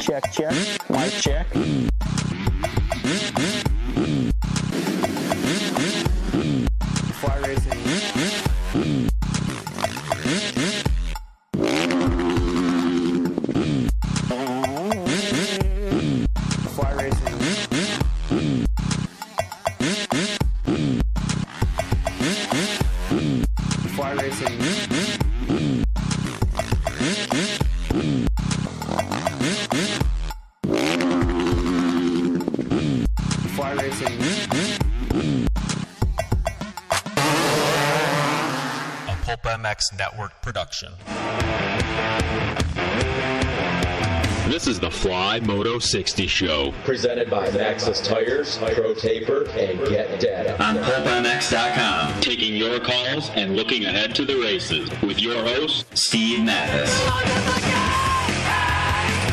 Check, check. Mic check. Fly racing. Pulp Network production. This is the Fly Moto 60 show. presented by Maxxis Tires, Pro Taper, and Get Data. On PulpMX.com, taking your calls and looking ahead to the races with your host, Steve Matthes.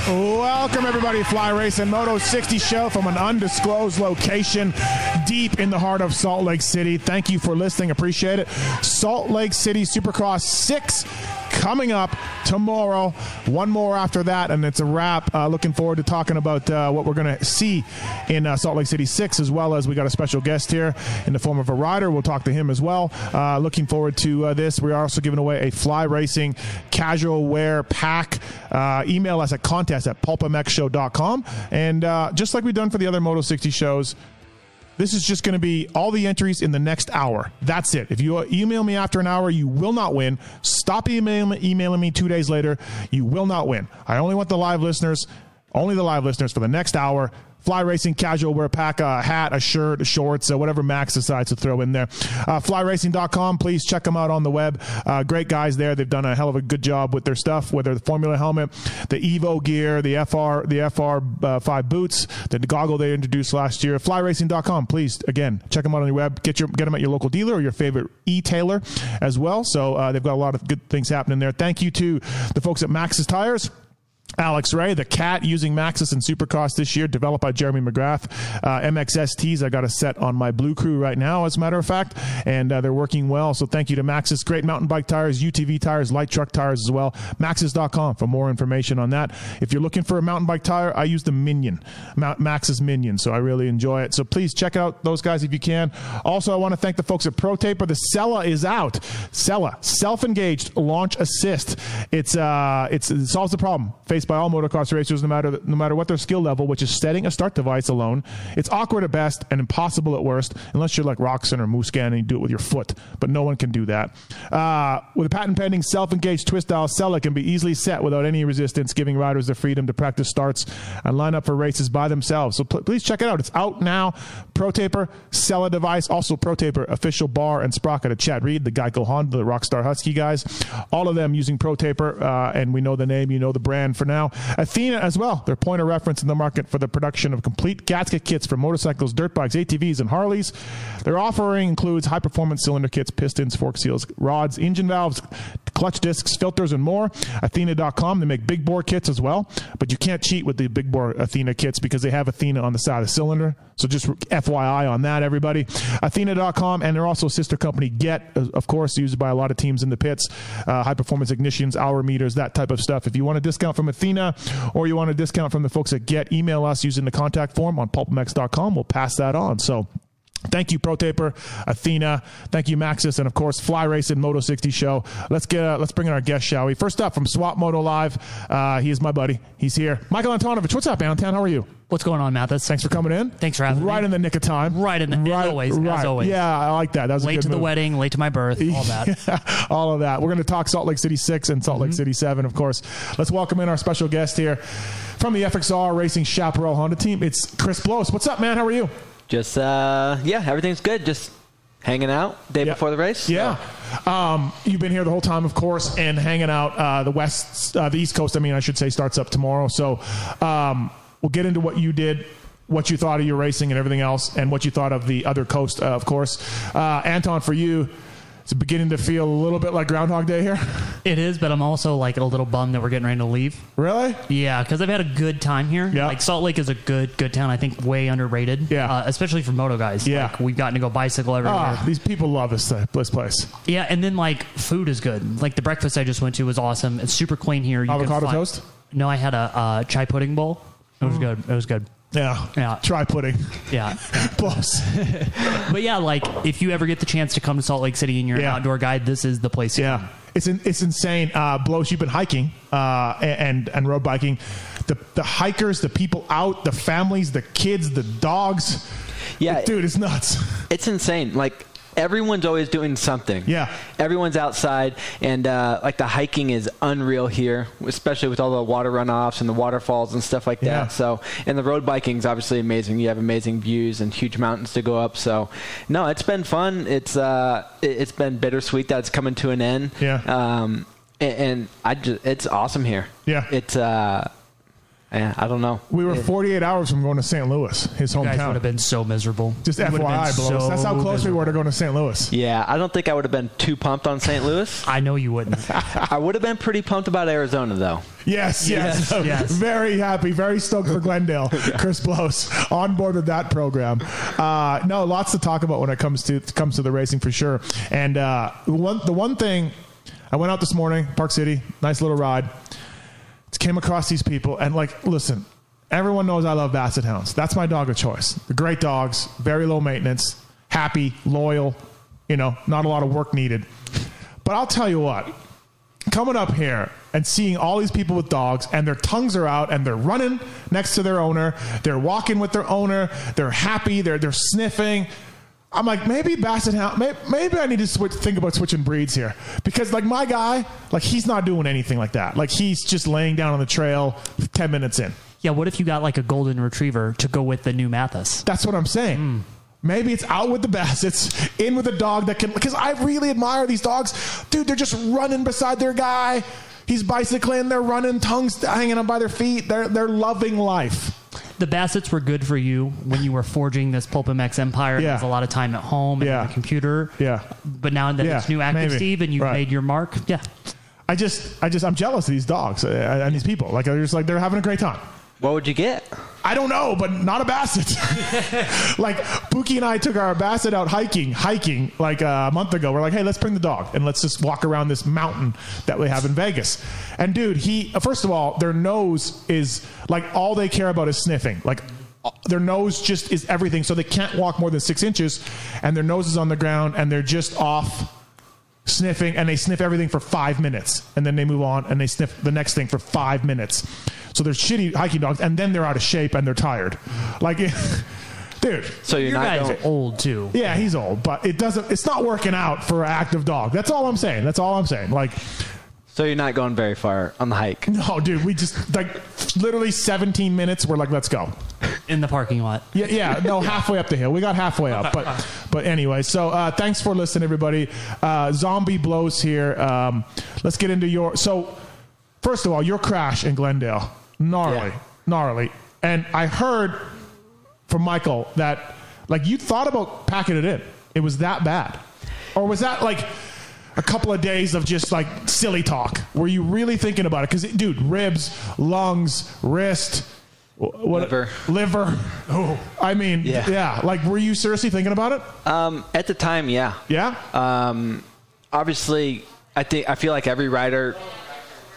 Welcome, everybody. Fly Racing Moto 60 show from an undisclosed location deep in the heart of Salt Lake City. Thank you for listening. Appreciate it. Salt Lake City Supercross 6 coming up tomorrow. One more after that, and it's a wrap. Uh, looking forward to talking about uh, what we're going to see in uh, Salt Lake City 6, as well as we got a special guest here in the form of a rider. We'll talk to him as well. Uh, looking forward to uh, this. We are also giving away a Fly Racing casual wear pack. Uh, email us at contest at pulpmxshow.com. And just like we've done for the other Moto 60 shows, this is just going to be all the entries in the next hour. That's it. If you email me after an hour, you will not win. Stop emailing, me two days later. You will not win. I only want the live listeners, only the live listeners for the next hour. Fly Racing casual wear pack, a hat, a shirt, shorts, uh, whatever Max decides to throw in there. Uh, flyracing.com, please check them out on the web. Uh, great guys there. They've done a hell of a good job with their stuff, whether the Formula helmet, the Evo gear, the FR, the FR uh, five boots, the goggle they introduced last year. Flyracing.com, please again check them out on your web. Get your get them at your local dealer or your favorite e-tailer as well. So uh, they've got a lot of good things happening there. Thank you to the folks at Maxxis Tires. Alex Ray, the cat using Maxxis and Supercross this year, developed by Jeremy McGrath. Uh, MXSTs, I got a set on my Blue Crew right now, as a matter of fact, and uh, they're working well. So thank you to Maxxis. Great mountain bike tires, UTV tires, light truck tires as well. Maxxis.com for more information on that. If you're looking for a mountain bike tire, I use the Minion, Ma- Maxxis Minion, so I really enjoy it. So please check out those guys if you can. Also, I want to thank the folks at Pro Taper. The SELA is out. SELA, self-engaged launch assist. It's uh, it's it solves the problem faced by all motocross racers, no matter no matter what their skill level, which is setting a start device alone. It's awkward at best and impossible at worst, unless you're like Roczen or Musquin and you do it with your foot. But no one can do that. Uh, with a patent pending self-engaged twist style SELA can be easily set without any resistance, giving riders the freedom to practice starts and line up for races by themselves. So pl- please check it out. It's out now. Pro Taper, SELA device, also Pro Taper official bar and sprocket at Chad Reed, the Geico Honda, the Rockstar Husky guys. All of them using Pro Taper, uh, and we know the name, you know the brand for now. Athena as well. Their point of reference in the market for the production of complete gasket kits for motorcycles, dirt bikes, ATVs, and Harleys. Their offering includes high performance cylinder kits, pistons, fork seals, rods, engine valves, clutch discs, filters, and more. Athena.com. They make big bore kits as well, but you can't cheat with the big bore Athena kits because they have Athena on the side of the cylinder. So just FYI on that, everybody. Athena.com, and they're also sister company Get, of course, used by a lot of teams in the pits, uh, high performance ignitions, hour meters, that type of stuff. If you want a discount from Athena or you want a discount from the folks at Get, email us using the contact form on pulpmx.com. We'll pass that on. So Thank you, Pro Taper, Athena. Thank you, Maxxis, and of course, Fly Racing Moto 60 Show. Let's get uh, let's bring in our guest, shall we? First up from Swapmoto Live, uh, he is my buddy. He's here, Michael Antonovich. What's up, Anton? How are you? What's going on, Matthes? Thanks for coming in. Thanks for having right me. Right in the nick of time. Right in the- as always, as always. Yeah, I like that. That was late to the wedding, late to my birth, all that. all of that. We're going to talk Salt Lake City 6 and Salt Lake Mm-hmm. City 7, of course. Let's welcome in our special guest here from the FXR Racing Chaparral Honda team. It's Chris Blose. What's up, man? How are you? Just uh, yeah, everything's good. Just hanging out day Yeah. before the race. Yeah. Um, you've been here the whole time, of course, and hanging out. Uh, the west, uh, the East Coast, I mean, I should say, starts up tomorrow. So um, we'll get into what you did, what you thought of your racing and everything else, and what you thought of the other coast, uh, of course. Uh, Anton, for you, it's beginning to feel a little bit like Groundhog Day here. It is, but I'm also like a little bummed that we're getting ready to leave. really? Yeah, because I've had a good time here. Yeah. Like Salt Lake is a good, good town. I think way underrated. Yeah. uh, especially for moto guys. Yeah. like, we've gotten to go bicycle everywhere. Ah, these people love this, uh, this place. Yeah, and then like food is good. Like the breakfast I just went to was awesome. It's super clean here. You can Avocado find- toast? No, I had a uh, chai pudding bowl. It was good. It was good. Yeah. Yeah. Try pudding. Yeah. Close. but yeah, like if you ever get the chance to come to Salt Lake City and you're Yeah. an outdoor guide, this is the place. to Yeah, come. it's in, it's insane. Uh, Blose, you've been hiking uh, and and road biking. The the hikers, the people out, the families, the kids, the dogs. Yeah. dude, it's nuts. It's insane. Like everyone's always doing something. Yeah. Everyone's outside, and uh, like the hiking is unreal here, especially with all the water runoffs and the waterfalls and stuff like that. Yeah. So, and the road biking is obviously amazing. You have amazing views and huge mountains to go up. So, no, it's been fun. It's uh, it- it's been bittersweet that it's coming to an end. Yeah. Um, and, and I just, it's awesome here. Yeah. It's uh, yeah, I don't know. We were 48 hours from going to St. Louis, his hometown. guys would have been so miserable. Just You FYI, Blose. so That's how close we were to going to St. Louis. Yeah, I don't think I would have been too pumped on St. Louis. I know you wouldn't. I would have been pretty pumped about Arizona, though. Yes, yes, Yes, yes. Very happy, very stoked for Glendale. Chris Blose on board with that program. Uh, no, lots to talk about when it comes to comes to the racing for sure. And uh, one the one thing, I went out this morning, Park City, nice little ride. Came across these people and like, listen, everyone knows I love Basset Hounds. That's my dog of choice. Great dogs, very low maintenance, happy, loyal. You know, not a lot of work needed. But I'll tell you what, coming up here and seeing all these people with dogs and their tongues are out and they're running next to their owner, they're walking with their owner, they're happy, they're they're sniffing. I'm like, maybe Basset Hound, maybe, maybe I need to switch, think about switching breeds here because like my guy, like he's not doing anything like that. Like he's just laying down on the trail, ten minutes in. yeah, what if you got like a golden retriever to go with the new Matthes? That's what I'm saying. Hmm. Maybe it's out with the Bassets, in with a dog that can. Because I really admire these dogs, dude. They're just running beside their guy. He's bicycling. They're running, tongues hanging up by their feet. They're they're loving life. The Bassets were good for you when you were forging this PulpMX empire. Yeah. There was a lot of time at home and Yeah. on the computer. Yeah. But now that Yeah, it's new active maybe. Steve and you've Right. made your mark, yeah. I just, I just, I'm jealous of these dogs uh, and these people. Like they're just like they're having a great time. What would you get? I don't know, but not a basset. like Buki and I took our basset out hiking, hiking like uh, a month ago. We're like, hey, let's bring the dog and let's just walk around this mountain that we have in Vegas. And dude, he first of all, their nose is like all they care about is sniffing. Like their nose just is everything, so they can't walk more than six inches, and their nose is on the ground, and they're just off sniffing and they sniff everything for five minutes and then they move on and they sniff the next thing for five minutes. So they're shitty hiking dogs and then they're out of shape and they're tired. Like dude. So you're Your not guy's going. old too. yeah he's old but it doesn't it's not working out for an active dog. That's all i'm saying. That's all i'm saying. Like So you're not going very far on the hike. no dude we just like literally 17 minutes we're like let's go In the parking lot. Yeah, yeah, no, halfway up the hill. We got halfway up, but but anyway. So uh, thanks for listening, everybody. Uh, Zombie blows here. Um, let's get into your. So first of all, your crash in Glendale, gnarly, Yeah. gnarly, and I heard from Michael that like you thought about packing it in. It was that bad, or was that like? A couple of days of just like silly talk. Were you really thinking about it? Because, dude, ribs, lungs, wrist, wh- what, Liver. liver. Oh, I mean, yeah. Yeah. Like, were you seriously thinking about it? Um, at the time, yeah. Yeah. Um, obviously, I think I feel like every rider,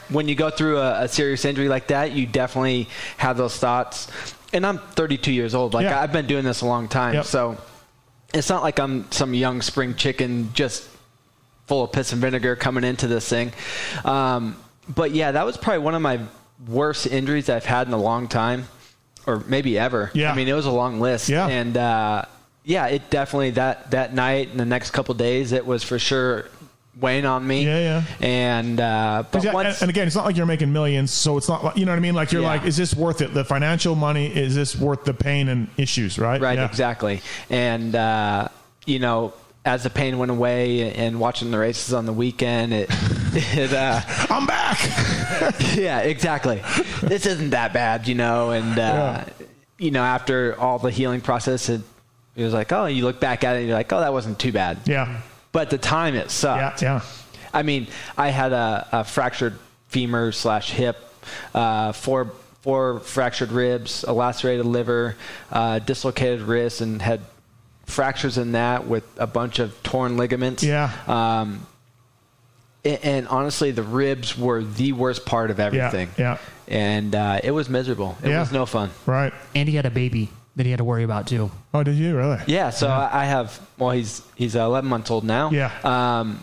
when you go through a, a serious injury like that, you definitely have those thoughts. And I'm 32 years old. Like Yeah. I've been doing this a long time, Yep. so it's not like I'm some young spring chicken just full of piss and vinegar coming into this thing. Um, but yeah, that was probably one of my worst injuries I've had in a long time, or maybe ever. Yeah. I mean, it was a long list. Yeah. And uh, yeah, it definitely that that night and the next couple days, it was for sure weighing on me. Yeah, yeah. And uh, but Yeah, and, once, and again, it's not like you're making millions, so it's not like you know what I mean. Like you're Yeah. like, is this worth it? The financial money is this worth the pain and issues? Right. Right, Yeah. exactly. And uh, you know, as the pain went away and watching the races on the weekend, it, it uh, I'm back. yeah, exactly. this isn't that bad, you know. And uh, you know, after all the healing process, it, it was like, oh, you look back at it, and you're like, oh, that wasn't too bad. yeah. But the time, it Yeah. sucked. Yeah. I mean, I had a, a fractured femur slash hip, uh, four four fractured ribs, a lacerated liver, uh, dislocated wrist, and had fractures in that with a bunch of torn ligaments. Yeah. Um, and, and honestly, the ribs were the worst part of everything. yeah. And uh, it was miserable. It Yeah. was no fun. Right. And he had a baby that he had to worry about too. Oh, did you really? Yeah. So I, I have. Well, he's he's 11 months old now. Yeah. Um,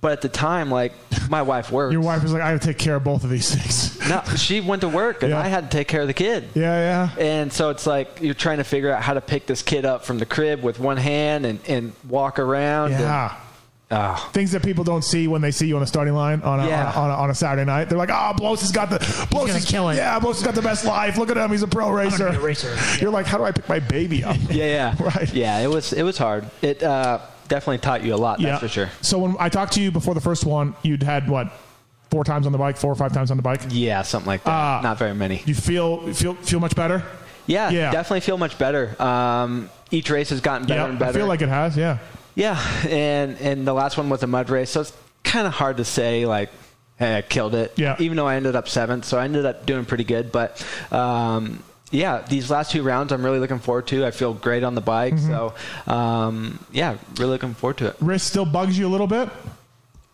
but at the time, like my wife worked. Your wife was like, I have to take care of both of these things. No, she went to work, and Yeah. I had to take care of the kid. yeah, yeah. And so it's like you're trying to figure out how to pick this kid up from the crib with one hand and, and walk around. and- Yeah. oh, Things that people don't see when they see you on the starting line on a, Yeah. on, a, on a Saturday night. They're like, oh, Blose has got the Blose is- killing. Yeah, Blose has got the best life. Look at him. He's a pro racer. be a racer. You're like, how do I pick my baby up? yeah, yeah, Right. Yeah, it was it was hard. It uh, definitely taught you a lot. That's for sure. So when I talked to you before the first one, you'd had what, four times on the bike, four or five times on the bike. Yeah, something like that. Uh, Not very many. You feel feel feel much better. Yeah, Yeah. definitely feel much better. Um, each race has gotten better yeah, and better. I feel like it has. Yeah. Yeah, and and the last one was a mud race, so it's kind of hard to say like, hey, I killed it. Yeah. Even though I ended up seventh, so I ended up doing pretty good. But um, yeah, these last two rounds, I'm really looking forward to. I feel great on the bike, Mm-hmm. so um, yeah, really looking forward to it. Wrist still bugs you a little bit.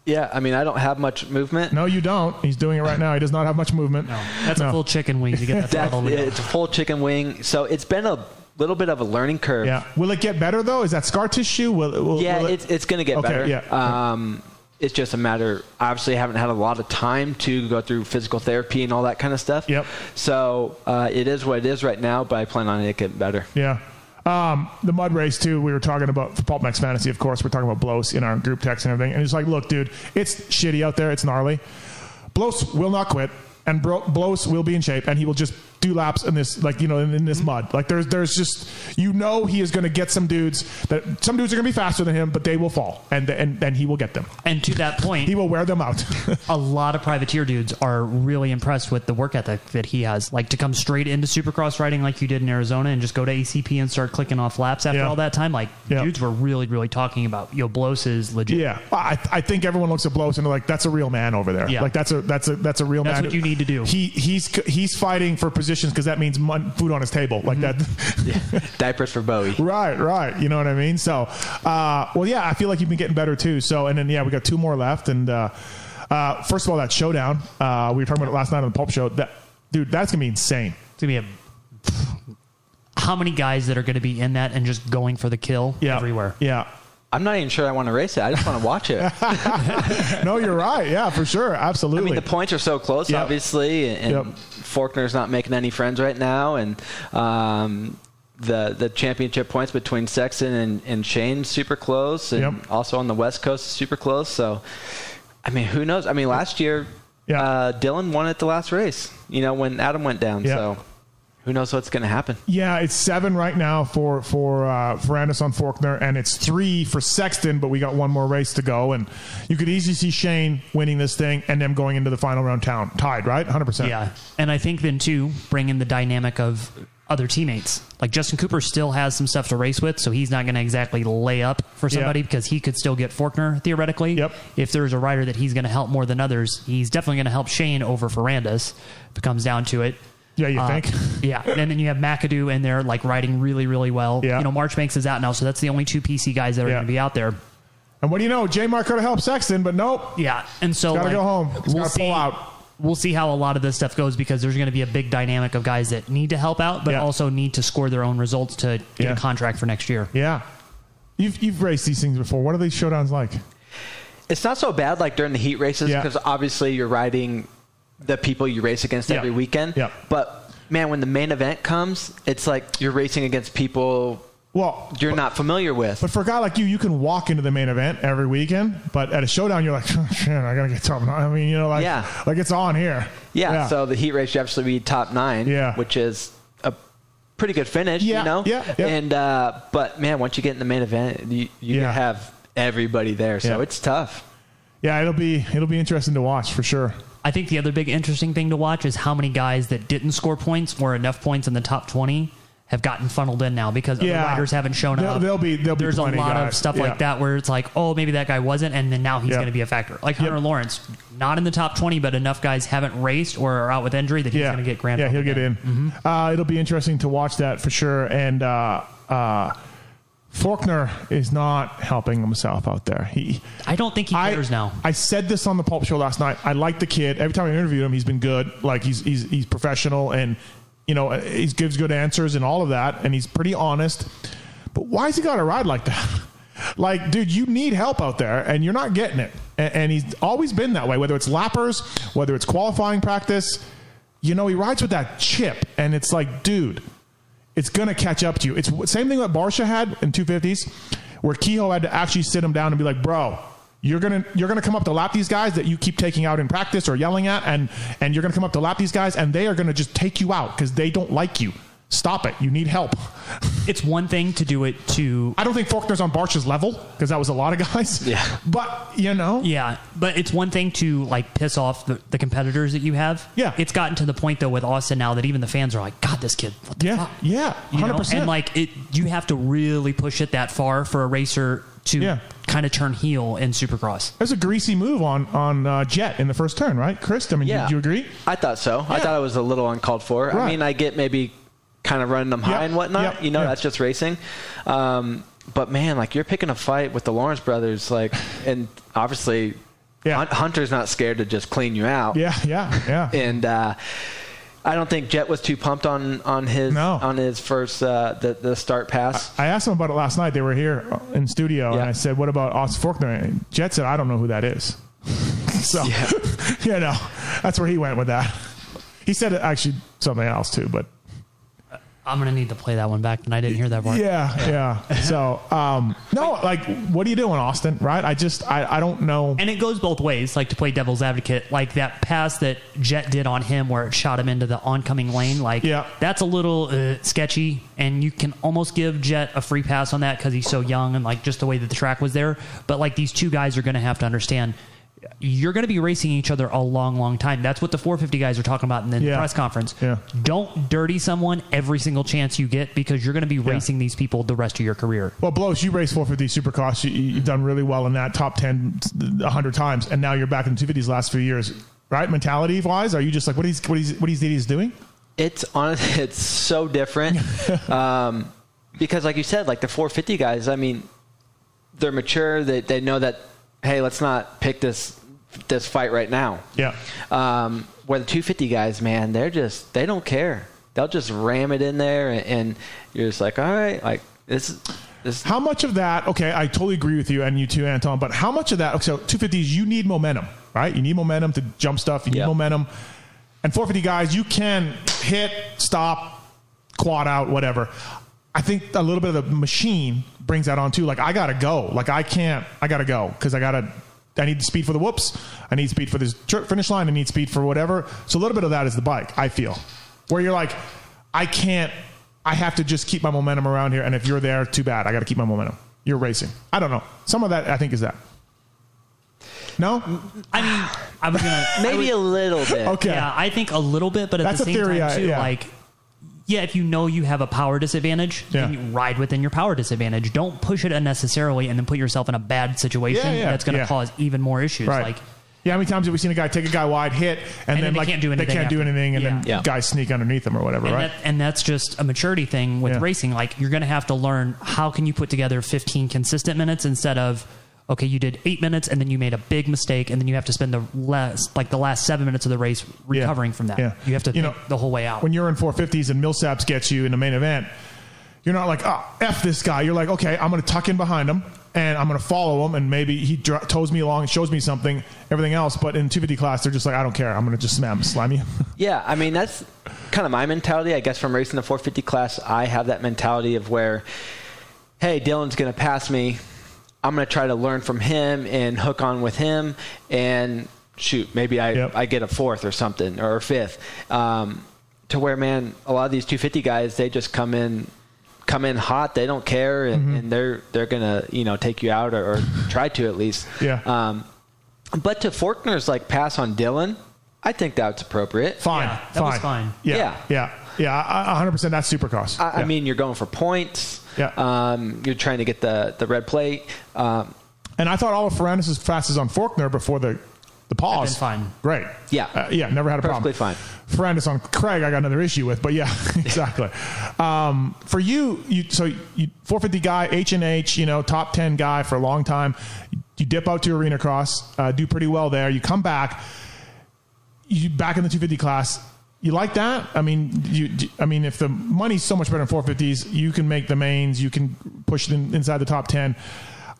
Yeah, I mean, I don't have much movement. No, you don't. He's doing it right now. He does not have much movement. No, that's No. a full chicken wing to get that That, throttle to it's a full chicken wing, so it's been a little bit of a learning curve. Yeah. Will it get better though? Is that scar tissue? Will, will Yeah, will it- it's it's going to get Okay, better. yeah. Um, it's just a matter. Obviously, I haven't had a lot of time to go through physical therapy and all that kind of stuff. Yep. So uh, it is what it is right now, but I plan on it getting better. Yeah. Um, the mud race too. We were talking about for PulpMX Fantasy, of course. We're talking about Blose in our group text and everything. And it's like, look, dude, it's shitty out there. It's gnarly. Blose will not quit, and Bro- Blose will be in shape, and he will just do laps in this, like you know, in, in this mm-hmm. mud. Like there's, there's just, you know, he is going to get some dudes that some dudes are going to be faster than him, but they will fall, and and and he will get them. And to that point, He will wear them out. a lot of privateer dudes are really impressed with the work ethic that he has. Like to come straight into supercross riding like you did in Arizona and just go to ACP and start clicking off laps after Yeah. all that time. Like Yeah. dudes were really, really talking about yo Blose is legit. Yeah, I, I think everyone looks at Blose and they're like, "That's a real man over there. Yeah. Like that's a that's a that's a real That's man." That's what you need to do. He he's he's fighting for positions because that means mon- food on his table, like Mm-hmm. that. Diapers for Bowie. right, right. You know what I mean? So, uh, well, yeah, I feel like you've been getting better too. So, and then yeah, we got two more left, and uh, uh, first of all, that showdown uh, we were talking about it last night on the Pulp Show. That dude, that's gonna be insane. It's gonna be a how many guys that are going to be in that and just going for the kill Yeah, everywhere. Yeah. I'm not even sure I want to race it. I just want to watch it. No, you're right. Yeah, for sure. Absolutely. I mean, the points are so close, Yep. obviously, and, Yep. Forkner's not making any friends right now, and um, the the championship points between Sexton and, and Shane super close, and Yep. also on the West Coast super close. So, I mean, who knows? I mean, last year, Yeah. uh, Dylan won at the last race. You know, when Adam went down. So, who knows what's going to happen? Yeah, it's seven right now for for uh, for Anderson Forkner, and it's three for Sexton. But we got one more race to go, and you could easily see Shane winning this thing and them going into the final round town tied, right? Hundred percent. Yeah, and I think then too bring in the dynamic of other teammates. Like Justin Cooper still has some stuff to race with, so he's not going to exactly lay up for somebody Yeah. because he could still get Forkner theoretically. Yep. If there's a rider that he's going to help more than others, he's definitely going to help Shane over Ferrandis. If it comes down to it. Yeah, you Uh, think? yeah, and then you have McAdoo in there, like riding really, really well. Yeah. You know, Marchbanks is out now, so that's the only two PC guys that are Yeah. going to be out there. And what do you know? J Mark could have helped Sexton, but nope. Yeah, and so Gotta like, go home. It's We'll gotta see. pull out. We'll see how a lot of this stuff goes because there's going to be a big dynamic of guys that need to help out, but Yeah. also need to score their own results to get Yeah. a contract for next year. Yeah, you've you've raced these things before. What are these showdowns like? It's not so bad like during the heat races Yeah. because obviously you're riding the people you race against Yeah. every weekend. Yeah. But man, when the main event comes, it's like you're racing against people Well, you're not familiar with. But for a guy like you, you can walk into the main event every weekend. But at a showdown, you're like, oh, shit, I gotta get top nine. I mean, you know, like, Yeah. like it's on here. yeah, So the heat race you actually be top nine. Yeah. Which is a pretty good finish. Yeah, You know. yeah, yeah. And uh, but man, once you get in the main event, you you Yeah. have everybody there, so Yeah. it's tough. yeah, it'll be it'll be interesting to watch for sure. I think the other big interesting thing to watch is how many guys that didn't score points or enough points in the top 20 have gotten funneled in now because Yeah. other riders haven't shown There'll- up. there'll be- there'll be There's a lot guys. of stuff Yeah. like that where it's like, oh, maybe that guy wasn't, and then now he's Yeah. going to be a factor. Like Hunter Yep. Lawrence, not in the top 20, but enough guys haven't raced or are out with injury that he's yeah, going to get grand. Yeah, he'll get in. Uh, it'll be interesting to watch that for sure. And uh, uh, Forkner is not helping himself out there. He, I don't think he I, cares now. I said this on the Pulp Show last night. I like the kid. Every time I interviewed him, he's been good. Like he's he's he's professional and you know he gives good answers and all of that, and he's pretty honest. But why has he got to ride like that? like, dude, you need help out there, and you're not getting it. And, and he's always been that way. Whether it's lappers, whether it's qualifying practice, you know, he rides with that chip, and it's like, dude it's going to catch up to you. It's same thing that Barcia had in 250s, where Kehoe had to actually sit him down and be like, bro, you're gonna you're gonna come up to lap these guys that you keep taking out in practice or yelling at, and and you're gonna come up to lap these guys, and they are gonna just take you out because they don't like you. Stop it. You need help. It's one thing to do it to I don't think Forkner's on Barcia's level because that was a lot of guys. Yeah. But you know, Yeah, but it's one thing to like piss off the, the competitors that you have. Yeah. it's gotten to the point though with Austin now that even the fans are like, "God, this kid, what the yeah, fuck?" yeah, You know? hundred percent. And like it, you have to really push it that far for a racer to Yeah. kind of turn heel in Supercross. there's a greasy move on on uh, Jett in the first turn, right, Chris? I mean, Yeah. do you agree? I thought so. I thought it was a little uncalled for. Right. I mean, I get maybe kind of running them high Yep. and whatnot. Yep. You know, Yeah. that's just racing. Um, but man, like you're picking a fight with the Lawrence brothers, like, and obviously, Yeah. Hunter's not scared to just clean you out. Yeah, yeah, yeah. And uh, I don't think Jett was too pumped on on his No. on his first uh, the the start pass. I asked them about it last night. They were here in studio, and I said, "What about Austin Forkner?" And Jett said, "I don't know who that is." so, Yeah. you know, that's where he went with that. He said actually something else too, but I'm gonna need to play that one back, and I didn't hear that part. yeah, yeah. So, um, no, like, what are you doing, Austin? Right? I just, I, I don't know. And it goes both ways, like to play devil's advocate, like that pass that Jett did on him where it shot him into the oncoming lane, like Yeah. that's a little uh, sketchy, and you can almost give Jett a free pass on that because he's so young and like just the way that the track was there. But like these two guys are going to have to understand. You're going to be racing each other a long, long time. That's what the 450 guys are talking about in the Yeah. press conference. Yeah. Don't dirty someone every single chance you get because you're going to be racing these people the rest of your career. Well, Blose, you raced 450 Supercross. You, you've done really well in that top 10 100 times, and now you're back in the 250s last few years, right? Mentality wise, are you just like, what he's, what he's, what he's, he's doing? It's honestly, it's so different. um, because like you said, like the 450 guys, I mean, they're mature. They, they know that, hey, let's not pick this, this fight right now. Yeah. Um, where the 250 guys, man, they're just, they don't care. They'll just ram it in there and, and you're just like, all right, like this, this, How much of that? Okay, I totally agree with you and you too, Anton. But how much of that? Okay, So 250s, you need momentum, right? You need momentum to jump stuff. You need Yep. momentum. And 450 guys, you can hit, stop, quad out, whatever. I think a little bit of the machine brings that on too. Like I gotta go. Like I can't. I gotta go because I gotta. I need speed for the whoops. I need speed for this finish line. I need speed for whatever. So a little bit of that is the bike. I feel where you're like, I can't. I have to just keep my momentum around here. And if you're there, too bad. I got to keep my momentum. You're racing. I don't know. Some of that I think is that. No. I mean, I was gonna I maybe would- a little bit. Okay. Yeah, I think a little bit, but at That's the a same theory, time I- too, yeah. like yeah, if you know you have a power disadvantage, then you ride within your power disadvantage. Don't push it unnecessarily and then put yourself in a bad situation Yeah, yeah, that's going to yeah. cause even more issues. Right. Like yeah, how many times have we seen a guy take a guy wide, hit, and, then then they like can't do they anything can't do anything, and then Yeah. Yeah. guys sneak underneath them or whatever, and, right? that, and that's just a maturity thing with Yeah. racing. Like you're going to have to learn how can you put together 15 consistent minutes instead of okay, you did eight minutes and then you made a big mistake and then you have to spend the last like the last seven minutes of the race Yeah. recovering from that. Yeah. You have to You think know, the whole way out. when you're in 450s and Millsaps gets you in the main event, you're not like, oh, F this guy. You're like, okay, I'm going to tuck in behind him and I'm going to follow him and maybe he dr- toes me along and shows me something, everything else. But in 250 class, they're just like, I don't care. I'm going to just slam, slam you. Yeah, I mean that's kind of my mentality. I guess from racing the 450 class, I have that mentality of where, hey, Dylan's going to pass me. I'm going to try to learn from him and hook on with him, and shoot, maybe I Yep. I get a fourth or something or a fifth. Um, to where, man, a lot of these 250 guys, they just come in. Come in hot, they don't care, and, Mm-hmm. and they're they're gonna you know take you out or, or try to at least. Yeah. Um, but to Forkner's like pass on Dylan, I think that's appropriate. Fine. Yeah, that was fine. Yeah. Yeah. Yeah. Yeah. I- I- 100% that's super cost. I Yeah. mean, you're going for points. Yeah. Um, you're trying to get the, the red plate. Um, And I thought Oliver Ferrandis' fast as on Forkner before the the pause, been fine. Great. Yeah. Uh, yeah. Never had a Perfectly problem. fine. Ferrandis on Craig, I got another issue with, but yeah, exactly. Um, for you, you so you 450 guy, H and H, you know, top 10 guy for a long time. You dip out to arena cross, uh, do pretty well there. You come back, you back in the 250 class. You like that? I mean, you. I mean, if the money's so much better in 450s, you can make the mains. You can push it inside the top 10.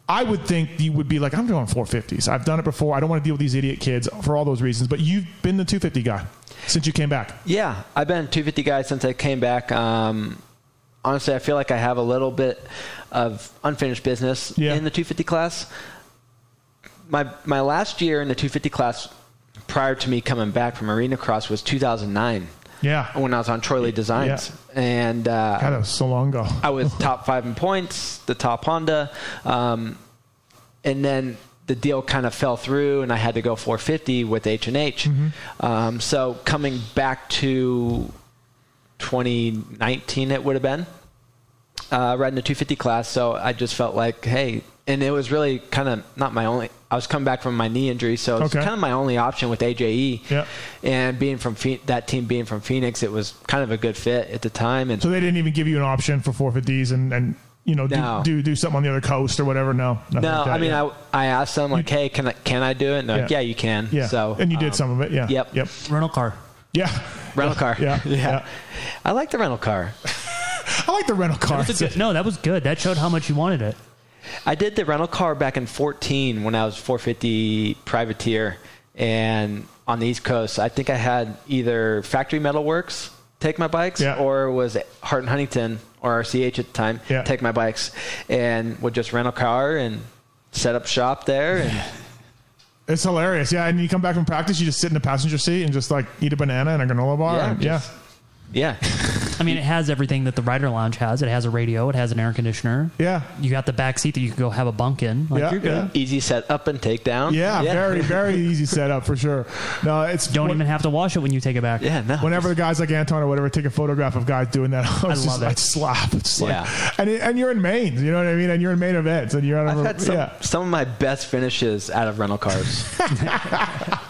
I would think you would be like, I'm doing 450s. I've done it before. I don't want to deal with these idiot kids for all those reasons. But you've been the 250 guy since you came back. Yeah, I've been 250 guy since I came back. Um, honestly, I feel like I have a little bit of unfinished business Yeah. in the 250 class. My my last year in the 250 class, prior to me coming back from Arena Cross, was 2009 Yeah. when I was on Troy Lee Designs, and uh, God, that was so long ago. I was top five in points, the top Honda, um, and then the deal kind of fell through, and I had to go 450 with H and H. Um, so coming back to 2019, it would have been uh, riding the 250 class. So I just felt like, hey, and it was really kind of not my only. I was coming back from my knee injury, so it's Okay. kind of my only option with AJE. Yeah. And being from Phe- that team, being from Phoenix, it was kind of a good fit at the time. And So they didn't even give you an option for 450s and, and you know, do, No. do do something on the other coast or whatever. No. nothing No, like that, I mean, yeah. I, I asked them like, "Hey, can I can I do it?" And they're like, Yeah. "Yeah, you can." Yeah. So and you did um, some of it. Yeah. Yep. Yep. Rental car. Yeah. rental car. Yeah. yeah. I like the rental car. I like the rental car. That's good- no, that was good. That showed how much you wanted it. I did the rental car back in 14 when I was 450 privateer, and on the East Coast, I think I had either Factory Metal Works take my bikes, Yeah. or it was Hart and Huntington or RCH at the time Yeah. take my bikes, and would just rent a car and set up shop there. And It's hilarious. Yeah. And you come back from practice, you just sit in the passenger seat and just like eat a banana and a granola bar. Yeah, and, just- yeah, I mean, it has everything that the Rider Lounge has. It has a radio. It has an air conditioner. Yeah. You got the back seat that you can go have a bunk in. Like Yeah, you're good. easy set up and take down. Yeah. Very, very easy setup for sure. No, it's Don't when- even have to wash it when you take it back. Yeah, no. Whenever the guys like Anton or whatever take a photograph of guys doing that, I, was just, love it. I'd slap. It's like, Yeah. and, it- and you're in mains, you know what I mean? And you're in main events and you're out of I've a- had some, yeah. some of my best finishes out of rental cars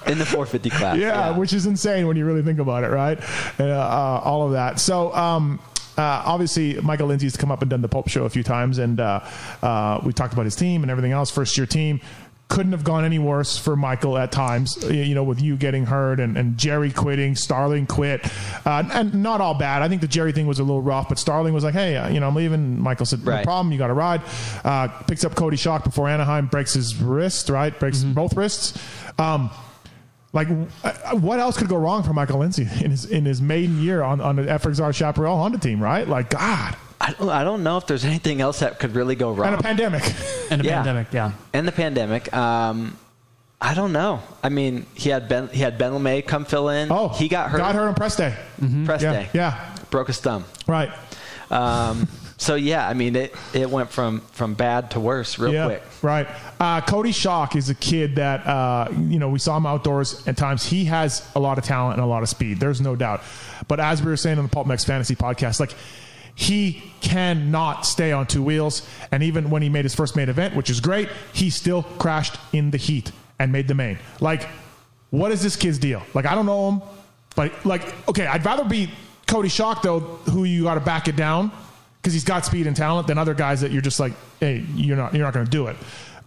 in the 450 class. yeah, which is insane when you really think about it, right? Uh, uh, all of that. So, um, uh, obviously, Michael Lindsay's come up and done the Pulp Show a few times, and uh, uh, we talked about his team and everything else. First year team couldn't have gone any worse for Michael at times. You know, with you getting hurt and, and Jerry quitting, Starling quit, uh, and not all bad. I think the Jerry thing was a little rough, but Starling was like, "Hey, uh, you know, I'm leaving." Michael said, "No Right. problem. You got to ride." Uh, picks up Cody Schock before Anaheim breaks his wrist. Right, breaks both wrists. Um, like, uh, what else could go wrong for Michael Lindsay in his in his maiden year on on the FXR Chaparral Honda team? Right, like God, I don't, I don't know if there's anything else that could really go wrong. and a pandemic. And a Yeah. pandemic, yeah. and the pandemic. Um, I don't know. I mean, he had Ben he had Ben LaMay come fill in. Oh, he got hurt. Got hurt on press day. press Yeah, day. yeah, broke his thumb. right. Um, so yeah, I mean, it it went from from bad to worse real yeah, quick. Right. Uh, Cody Schock is a kid that uh, you know we saw him outdoors at times. He has a lot of talent and a lot of speed. There's no doubt. But as we were saying on the PulpMX Fantasy podcast, like he cannot stay on two wheels. And even when he made his first main event, which is great, he still crashed in the heat and made the main. Like, what is this kid's deal? Like, I don't know him, but like, okay, I'd rather be Cody Schock though, who you got to back it down because he's got speed and talent than other guys that you're just like, hey, you're not, you're not going to do it.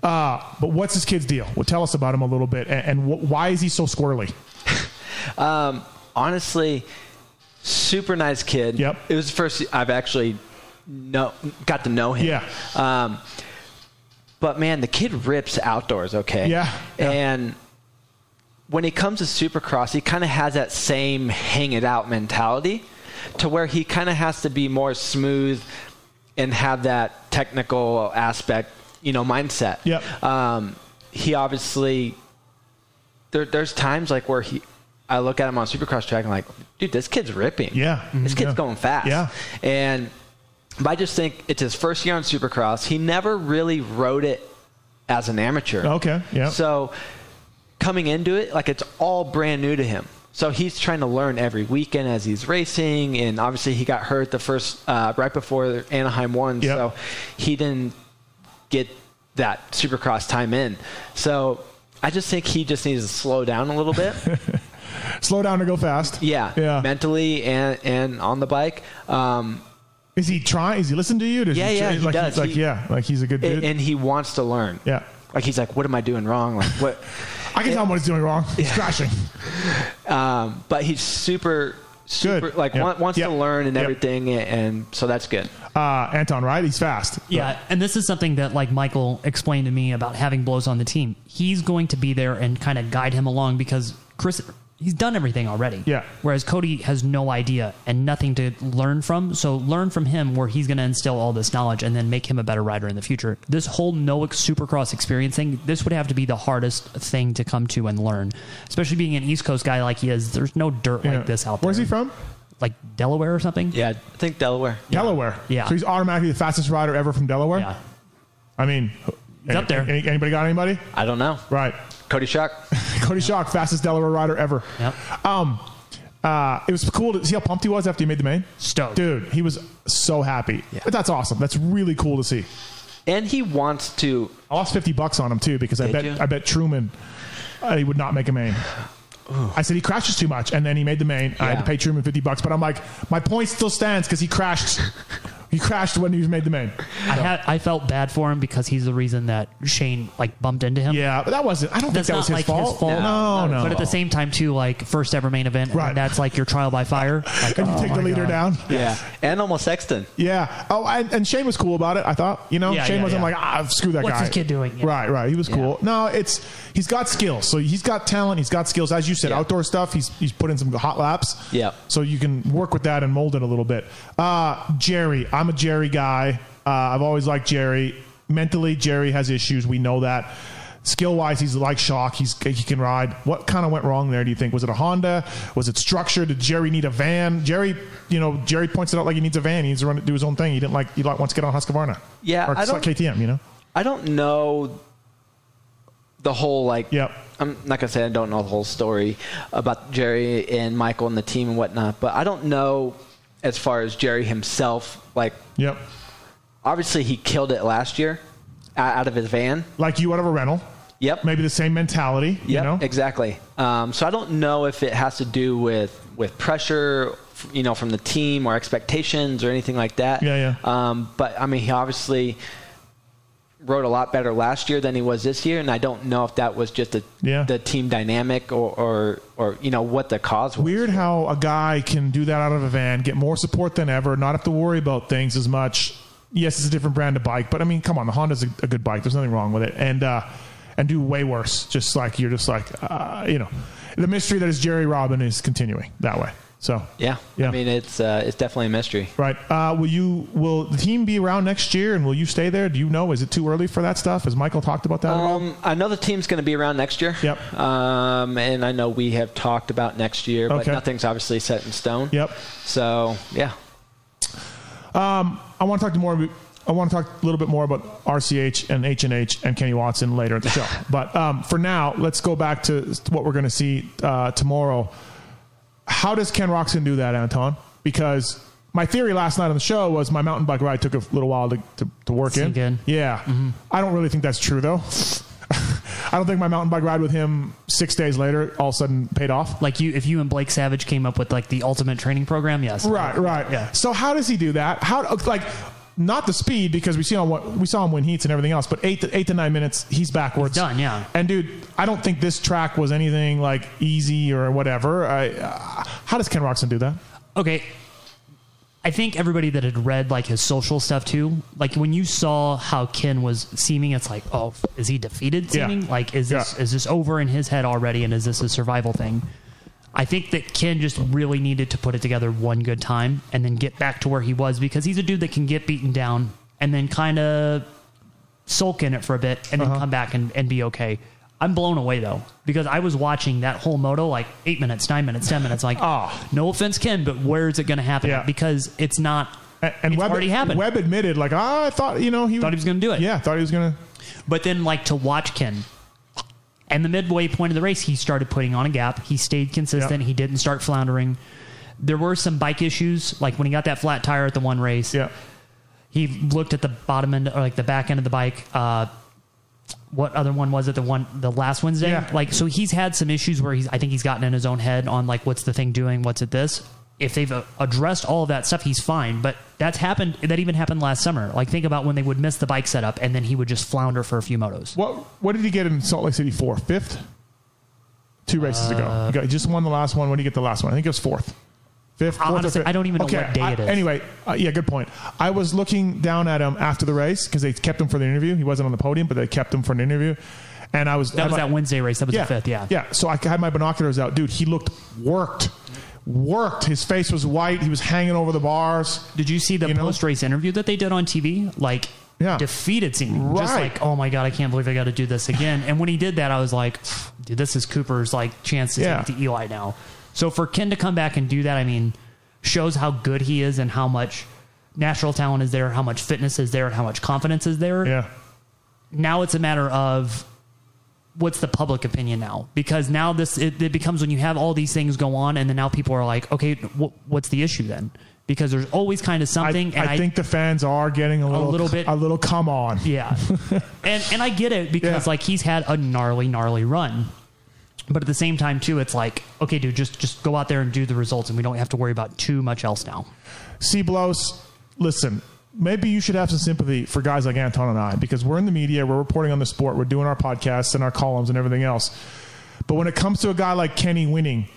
Uh, but what's this kid's deal? Well, tell us about him a little bit, and, and wh- why is he so squirrely? Um, honestly, super nice kid. Yep. It was the first I've actually know got to know him. Yeah. Um, but man, the kid rips outdoors. Okay. Yeah, yeah. And when he comes to Supercross, he kind of has that same hang it out mentality, to where he kind of has to be more smooth and have that technical aspect, you know, mindset. Yep. Um, he obviously there, there's times like where he I look at him on Supercross track and like, dude, this kid's ripping. Yeah. This kid's Yeah. going fast. Yeah. And but I just think it's his first year on Supercross. He never really rode it as an amateur. Okay, yeah. So coming into it, like it's all brand new to him. So he's trying to learn every weekend as he's racing, and obviously he got hurt the first uh, right before Anaheim won, Yep. so he didn't get that Supercross time in. So I just think he just needs to slow down a little bit. Slow down to go fast. Yeah, Yeah. mentally and and on the bike. Um, Is he trying? Is he listening to you? Does Yeah, he, yeah, he like, does. Like, He- yeah, like he's a good dude. and he wants to learn. yeah. Like he's like, what am I doing wrong? Like what? I can tell him what he's doing wrong. He's crashing. Um, but he's super, super Good. like Yep. want, wants Yep. to learn and Yep. everything, and so that's good. Uh, Anton, right? He's fast. Yeah, and this is something that like Michael explained to me about having Blose on the team. He's going to be there and kind of guide him along because Chris he's done everything already. Yeah. Whereas Cody has no idea and nothing to learn from. So learn from him where he's going to instill all this knowledge and then make him a better rider in the future. This whole no Supercross experience thing, this would have to be the hardest thing to come to and learn. Especially being an East Coast guy like he is. There's no dirt Yeah. like this out there. Where's he from? Like Delaware or something? Yeah, I think Delaware. Delaware. Yeah. So he's automatically the fastest rider ever from Delaware. Yeah. I mean, He's up there. any- anybody got anybody? I don't know. Right. Cody Schock. Cody Schock, fastest Delaware rider ever. Yep. Um, uh, it was cool to see how pumped he was after he made the main. Stoked. Dude, he was so happy. But that's awesome. That's really cool to see. And he wants to. I lost fifty bucks on him too because I Did bet you? I bet Truman uh, he would not make a main. I said he crashes too much, and then he made the main. I had to pay Truman fifty bucks, but I'm like, my point still stands because he crashed. He crashed when he was made the main. I had I felt bad for him because he's the reason that Shane like bumped into him. Yeah, but that wasn't. I don't That's think that not was his like fault. his fault. No, no. But at the same time too, like first ever main event, Right. and that's like your trial by fire. Like, and you oh take the my leader God. down. Yeah. And almost Sexton. Yeah. Oh, and, and Shane was cool about it. I thought. You know, Yeah, Shane yeah, wasn't yeah. like, ah, screw that What's guy. this kid doing? Yeah. Right, right. He was cool. No, it's he's got skills. So he's got talent. He's got skills. As you said, Yeah. outdoor stuff. He's he's put in some hot laps. Yeah. So you can work with that and mold it a little bit. Uh, Jerry, I'm a Jerry guy. Uh, I've always liked Jerry. Mentally, Jerry has issues. We know that. Skill wise, he's like Schock. He's he can ride. What kind of went wrong there? Do you think was it a Honda? Was it structure? Did Jerry need a van? Jerry, you know, Jerry points it out like he needs a van. He needs to run do his own thing. He didn't like he like wants to get on Husqvarna. Yeah, or I don't- KTM. You know. I don't know the whole like. Yep. I'm not gonna say I don't know the whole story about Jerry and Michael and the team and whatnot, but I don't know as far as Jerry himself. Like, Yep. obviously he killed it last year out of his van. Like you out of a rental. Yep. Maybe the same mentality. You know. exactly. Um, so I don't know if it has to do with with pressure, you know, from the team or expectations or anything like that. Yeah, yeah. Um, but I mean, he obviously rode a lot better last year than he was this year, and I don't know if that was just a, Yeah. the team dynamic or, or or you know what the cause was. Weird how a guy can do that out of a van, get more support than ever, not have to worry about things as much. Yes, it's a different brand of bike, but I mean, come on, the Honda's a, a good bike. There's nothing wrong with it, and uh, and do way worse. Just like you're just like uh, you know, the mystery that is Jerry Robin is continuing that way. So Yeah. Yeah. I mean, it's uh, it's definitely a mystery. right. Uh, will you? Will the team be around next year, and will you stay there? Do you know? Is it too early for that stuff? Has Michael talked about that at all? Um, I know the team's going to be around next year. Yep. Um, and I know we have talked about next year, but Okay. nothing's obviously set in stone. Yep. So yeah. I want to talk to more. I want to talk a little bit more about RCH and H and H and Kenny Watson later at the show. but um, for now, let's go back to what we're going to see uh, tomorrow. How does Ken Roczen do that, Anton? Because my theory last night on the show was my mountain bike ride took a little while to, to, to work. Sink in. Yeah, mm-hmm. I don't really think that's true though. I don't think my mountain bike ride with him six days later all of a sudden paid off. Like you, if you and Blake Savage came up with like the ultimate training program, yes. Right, right. Yeah. So how does he do that? How like not the speed because we see on what we saw him win heats and everything else, but eight to eight to nine minutes, he's backwards. He's done, yeah. And dude, I don't think this track was anything like easy or whatever. I, uh, how does Ken Roczen do that? Okay. I think everybody that had read like his social stuff too, like when you saw how Ken was seeming, it's like, oh, is he defeated Yeah. seeming? Like, is this Yeah. is this over in his head already, and is this a survival thing? I think that Ken just really needed to put it together one good time and then get back to where he was because he's a dude that can get beaten down and then kind of sulk in it for a bit and then come back and, and be okay. I'm blown away though because I was watching that whole moto like eight minutes, nine minutes, ten minutes. Like, Oh. no offense, Ken, but where is it going to happen? Yeah. Because it's not. And, and it's Webb, already happened. Webb admitted, like, ah, I thought you know he Thought he was gonna do it. Yeah, thought he was gonna. But then, like to watch Ken, and the midway point of the race, he started putting on a gap. He stayed consistent. Yeah. He didn't start floundering. There were some bike issues, like when he got that flat tire at the one race. Yeah, he looked at the bottom end or like the back end of the bike. Uh, what other one was it? The one, the last Wednesday. Yeah. Like, so he's had some issues where he's. I think he's gotten in his own head on like, what's the thing doing? What's it this? If they've uh, addressed all of that stuff, he's fine. But that's happened. That even happened last summer. Like, think about when they would miss the bike setup and then he would just flounder for a few motos. What what did he get in Salt Lake City for? Fifth? Two races ago. Uh, He, got, he just won the last one. When did he get the last one? I think it was fourth. Fifth, fourth Honestly, fifth? I don't even know okay, what day I- it is. Anyway, uh, yeah, good point. I was looking down at him after the race because they kept him for the interview. He wasn't on the podium, but they kept him for an interview. And I was That was that Wednesday race. That was yeah, the fifth. Yeah. yeah. So I had my binoculars out, dude. He looked worked, worked. His face was white. He was hanging over the bars. Did you see the You know? post race interview that they did on TV? Like, Yeah. defeated seeming. Just Right. like, oh my God, I can't believe I got to do this again. and when he did that, I was like, dude, this is Cooper's like chance to Yeah. take to Eli now. So for Ken to come back and do that, I mean, shows how good he is and how much natural talent is there, how much fitness is there, and how much confidence is there. Yeah. Now it's a matter of what's the public opinion now because now this it, it becomes when you have all these things go on and then now people are like okay wh- what's the issue then because there's always kind of I, something and I think the fans are getting a little, a little bit- a little. Come on. yeah and and i get it because Yeah. like he's had a gnarly gnarly run but at the same time too it's like okay dude just just go out there and do the results and we don't have to worry about too much else now C. Blose, listen, maybe you should have some sympathy for guys like Anton and I because we're in the media, we're reporting on the sport, we're doing our podcasts and our columns and everything else. But when it comes to a guy like Kenny winning,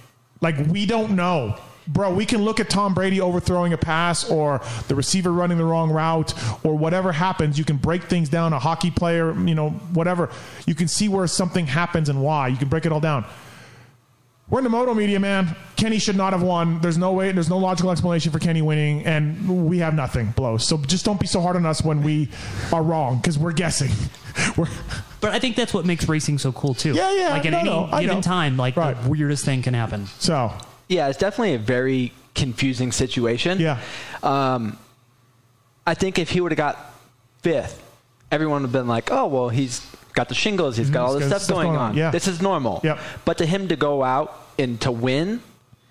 like we don't know. Bro, we can look at Tom Brady overthrowing a pass or the receiver running the wrong route or whatever happens. You can break things down. A hockey player, you know, whatever. You can see where something happens and why. You can break it all down. We're in the moto media, man. Kenny should not have won. There's no way. There's no logical explanation for Kenny winning, and we have nothing. Blose. So just don't be so hard on us when we are wrong because we're guessing. we're but i think that's what makes racing so cool too Yeah, yeah, like at no, any no, given know. time like Right. the weirdest thing can happen so Yeah, it's definitely a very confusing situation. yeah. Um, I think if he would have got fifth, everyone would have been like, "Oh, well, he's got the shingles. He's got all this got stuff going, on. Yeah. This is normal." Yep. But to him to go out and to win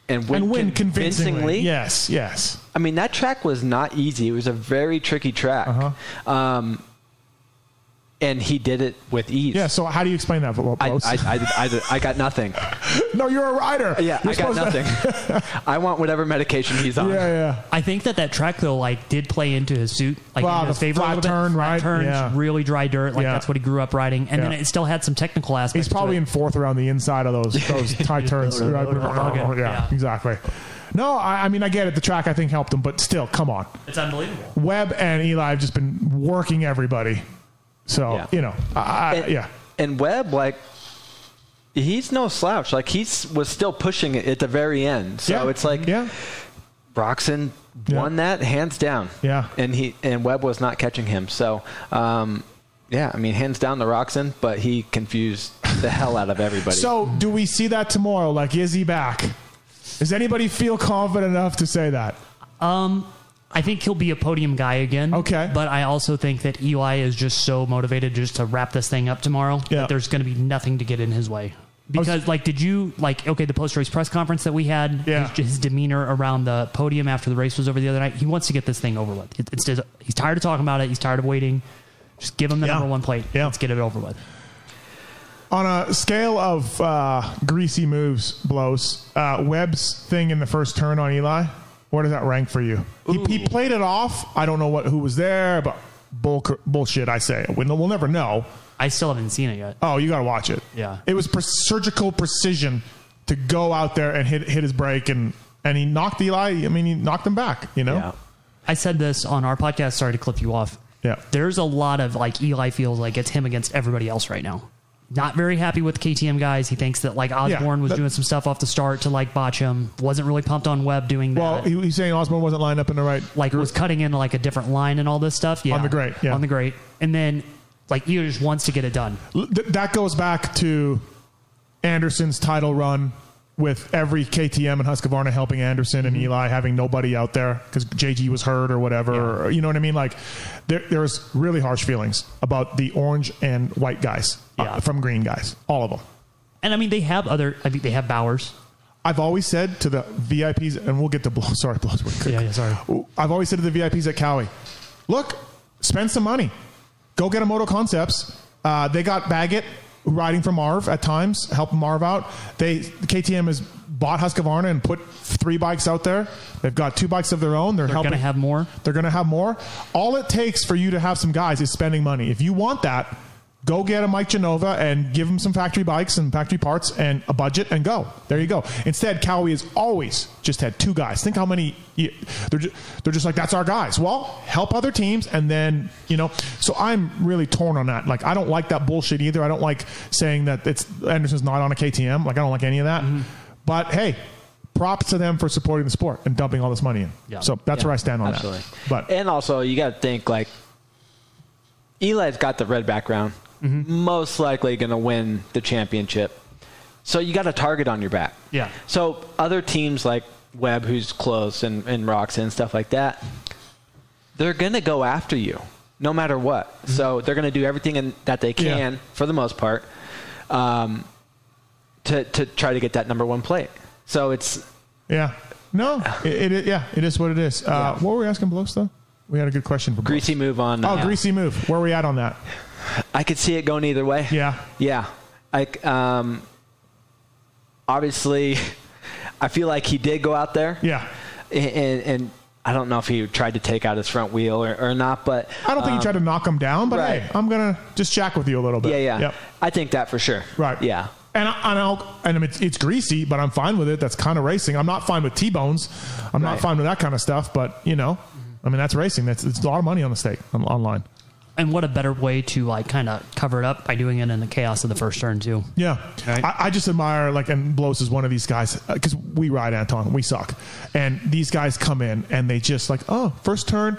and win, and win convincingly, convincingly. Yes, yes. I mean, that track was not easy. It was a very tricky track. Uh-huh. Um, and he did it with ease. Yeah. So how do you explain that, Blose? I, I, I, I, I got nothing. no, you're a rider. Yeah, You're I got nothing. I want whatever medication he's on. yeah, yeah. I think that that track though, like, did play into his suit, like Wow, in his the favor. flat little bit. turn, Flat right? Turns, Yeah. really dry dirt. Like Yeah. that's what he grew up riding, and then it still had some technical aspects. He's probably to in fourth around the inside of those those tight turns. Yeah, Yeah. exactly. No, I, I mean I get it. The track I think helped him, but still, come on. It's unbelievable. Webb and Eli have just been working everybody. So Yeah. you know, I, I, and, yeah, And Webb, like, he's no slouch. Like, he's was still pushing it at the very end. So yeah. it's like yeah, Broxton Yeah. won that hands down. Yeah. And he and Webb was not catching him. So, um, yeah, I mean, hands down the Roczen, but he confused the hell out of everybody. So do we see that tomorrow? Like, is he back? Does anybody feel confident enough to say that? Um, I think he'll be a podium guy again. Okay. But I also think that Eli is just so motivated just to wrap this thing up tomorrow Yeah. that there's going to be nothing to get in his way. Because, like, did you, like, okay, the post race press conference that we had, Yeah. his, his demeanor around the podium after the race was over the other night, he wants to get this thing over with. It, it's just, he's tired of talking about it. He's tired of waiting. Just give him the Yeah. number one plate. Yeah. Let's get it over with. On a scale of uh, greasy moves, Blose, uh, Webb's thing in the first turn on Eli, where does that rank for you? He, he played it off. I don't know what who was there, but bull, bullshit. I say we'll, we'll never know. I still haven't seen it yet. Oh, you got to watch it. Yeah. it was pre- surgical precision to go out there and hit hit his break, and and he knocked Eli. I mean, he knocked him back. You know. yeah. I said this on our podcast. Sorry to clip you off. Yeah. There's a lot of like Eli feels like it's him against everybody else right now. Not very happy with KTM guys. He thinks that like Osborne was that- doing some stuff off the start to like botch him. Wasn't really pumped on Webb doing that. Well, he, he's saying Osborne wasn't lined up in the right. like was cutting in like a different line and all this stuff. Yeah, On the great, yeah. on the great. And then like Eli just wants to get it done. Th- that goes back to Anderson's title run with every KTM and Husqvarna helping Anderson and Eli having nobody out there because JG was hurt or whatever. Or, you know what I mean? Like there, there's really harsh feelings about the orange and white guys uh, from green guys, all of them. And I mean they have other. I mean they have Bowers. I've always said to the VIPs, and we'll get to blow. Sorry, Blose. Yeah, yeah, sorry. I've always said to the VIPs at Kawi, look, spend some money, go get a Moto Concepts, Uh, they got Baggett riding for Marv at times, helping Marv out. They KTM has bought Husqvarna and put three bikes out there. They've got two bikes of their own. They're, They're helping going to have more. they're going to have more. All it takes for you to have some guys is spending money. If you want that, go get a Mike Genova and give him some factory bikes and factory parts and a budget and go. There you go. Instead, Kawi has always just had two guys. Think how many they're just, they're just like that's our guys. Well, help other teams and then you know. So I'm really torn on that. Like I don't like that bullshit either. I don't like saying that it's Anderson's not on a KTM. Like I don't like any of that. Mm-hmm. But hey. Props to them for supporting the sport and dumping all this money in. Yeah. So that's Yeah, where I stand on absolutely. that. But And also, you got to think like Eli's got the red background, Mm-hmm. most likely going to win the championship. So you got a target on your back. Yeah. So other teams like Webb, who's close, and, and Roczen and stuff like that, they're going to go after you no matter what. So they're going to do everything in, that they Mm-hmm. Yeah. can, for the most part, um, to, to try to get that number one plate. So it's Yeah. No, it, it, yeah, it is what it is. Uh, What were we asking Blose though? We had a good question for Blose. greasy move on. Oh, uh, greasy move. Where are we at on that? I could see it going either way. Yeah. Yeah. Like, um, obviously, I feel like he did go out there. Yeah. And, and I don't know if he tried to take out his front wheel or, or not, but I don't think um, he tried to knock him down, but right. hey, I'm gonna just jack with you a little bit. Yeah, yeah. Yep. I think that for sure. Right. Yeah. And I, and, I'll, and it's, it's greasy, but I'm fine with it. That's kind of racing. I'm not fine with T-bones. I'm not fine with that kind of stuff. But you know, I mean, that's racing. That's it's a lot of money on the stake on, online. And what a better way to like kind of cover it up by doing it in the chaos of the first turn too. Yeah, Right. I, I just admire like and Blose is one of these guys because we ride Anton, we suck, and these guys come in and they just like oh first turn,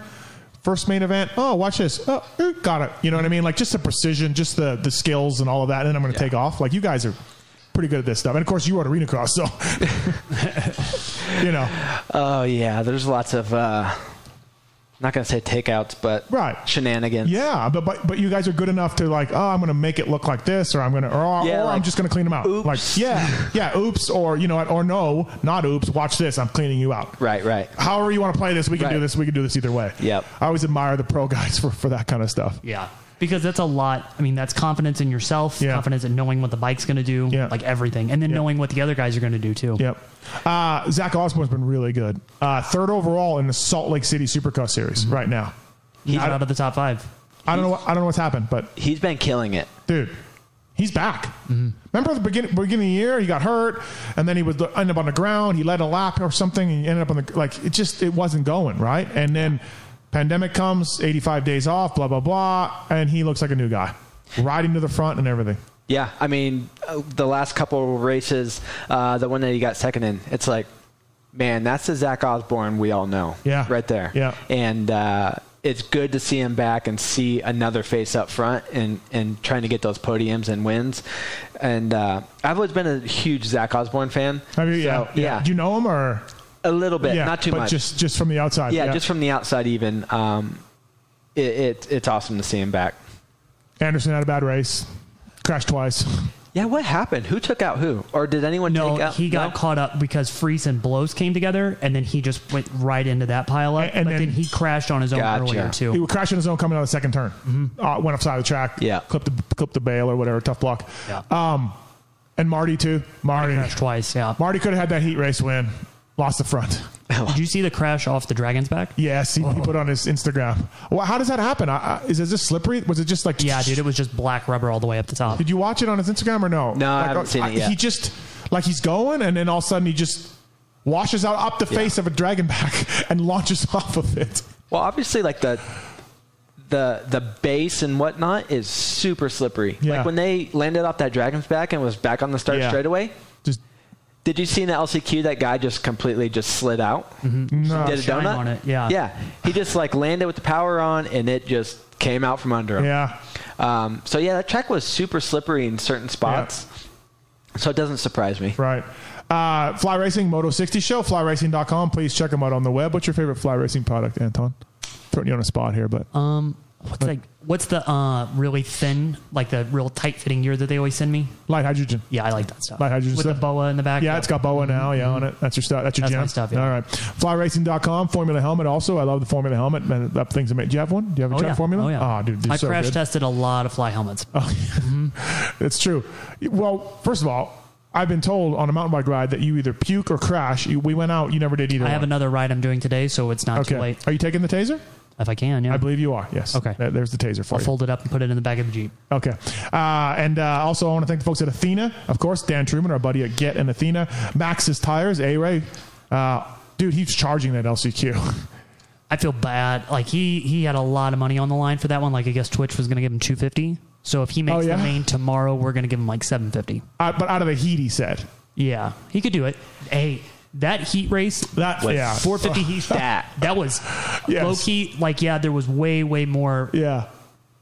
first main event, oh watch this, oh eh, got it, you know what I mean? Like just the precision, just the the skills and all of that, and then I'm going to take off. Like you guys are pretty good at this stuff, and of course you rode arena cross, so you know Oh, yeah. There's lots of, uh, not going to say takeouts, but Right. shenanigans. yeah, but but but you guys are good enough to like oh I'm going to make it look like this, or I'm going to or, Yeah, or I'm just going to clean them out. oops. Like yeah, yeah, oops, or you know what, or no, not oops. Watch this, I'm cleaning you out. Right, right. however you want to play this, we can do this. We can do this either way. Yep. I always admire the pro guys for, for that kind of stuff. Yeah. Because that's a lot. I mean, that's confidence in yourself, Yeah. confidence in knowing what the bike's going to do, Yeah. like everything, and then Yeah. knowing what the other guys are going to do too. Yep. Uh, Zach Osborne's been really good. Uh, third overall in the Salt Lake City Supercross Series Mm-hmm. right now. He's I- out of the top five. I don't know. What, I don't know what's happened, but He's been killing it. dude, he's back. Mm-hmm. Remember the beginning, beginning of the year, he got hurt, and then he would end up on the ground. He led a lap or something, and he ended up on the like. It just it wasn't going right, and then pandemic comes, eighty five days off, blah blah blah, and he looks like a new guy, riding to the front and everything. Yeah, I mean, uh, the last couple of races, uh, the one that he got second in, it's like, man, that's the Zach Osborne we all know. Yeah. Right there. Yeah. And uh, it's good to see him back and see another face up front and, and trying to get those podiums and wins. And uh, I've always been a huge Zach Osborne fan. Have you? So, yeah, yeah. Do you know him or? A little bit, yeah, not too much. but much. just just from the outside. yeah, just from the outside, even. Um, it, it, it's awesome to see him back. Anderson had a bad race, crashed twice. Yeah, what happened? Who took out who? Or did anyone No, take out? he got no? caught up because Friese and Blose came together, and then he just went right into that pile up. And- and but then- then, he crashed on his own Gotcha. earlier too. He too. would crash in his own coming out of the second turn. Uh, went offside the track. Yeah. clipped the clipped the bail or whatever. Tough block. Yeah. Um, and Marty too. Marty. crashed twice. Yeah. Marty could have had that heat race win. Lost the front. Did you see the crash off the Dragon's back? Yes, he, he oh. put on his Instagram. Well, how does that happen? I, I, is it just slippery? Was it just like? Yeah, dude, it was just black rubber all the way up the top. Did you watch it on his Instagram or no? No, I Like, haven't uh, seen it yet. He just like he's going, and then all of a sudden he just washes out up the face of a dragon back and launches off of it. Well, obviously, like the the the base and whatnot is super slippery. Yeah. Like when they landed off that dragon's back and was back on the start Yeah. straightaway. Just Did you see in the LCQ that guy just completely just slid out? Mm-hmm. no. Did a donut on it, yeah. Yeah. He just like landed with the power on and it just came out from under him. Yeah. Um, so yeah, that track was super slippery in certain spots. So it doesn't surprise me. Right. Uh, fly Racing Moto 60 show, flyracing.com. Please check them out on the web. What's your favorite fly racing product, Anton? Putting you on a spot here, but Um, What's like what's the uh really thin, like the real tight fitting gear that they always send me? Lite Hydrogen. Yeah, I like that stuff. Lite Hydrogen with stuff? the boa in the back. Yeah, it's got boa now. Yeah, on it. That's your stuff. That's your That's jam. my stuff, yeah. All right. Flyracing.com. Formula helmet. Also, I love the Formula helmet. Man, that thing's amazing. Do you have one? Do you have a Oh Jet yeah, Formula? oh yeah. Oh, dude, I so crash good. tested a lot of fly helmets. It's true. Well, first of all, I've been told on a mountain bike ride that you either puke or crash. You, we went out. You never did either. I have one. another ride I'm doing today, so it's not Okay. too late. Are you taking the taser? If I can, yeah. I believe you are. Yes. Okay. There- There's the taser for I'll you. fold it up and put it in the back of the Jeep. Okay. Uh, and uh, also, I want to thank the folks at Athena, of course, Dan Truman, our buddy at Get and Athena. Maxxis Tires, A Ray. Uh, dude, he's charging that LCQ. I feel bad. Like he he had a lot of money on the line for that one. Like I guess Twitch was going to give him 250. So if he makes Oh, yeah? the main tomorrow, we're going to give him like 750. uh, but out of the heat, he said. Yeah, he could do it. Hey, that heat race, That, yeah. 450 heat That. that was Yes. low key. Like yeah, there was way way more Yeah.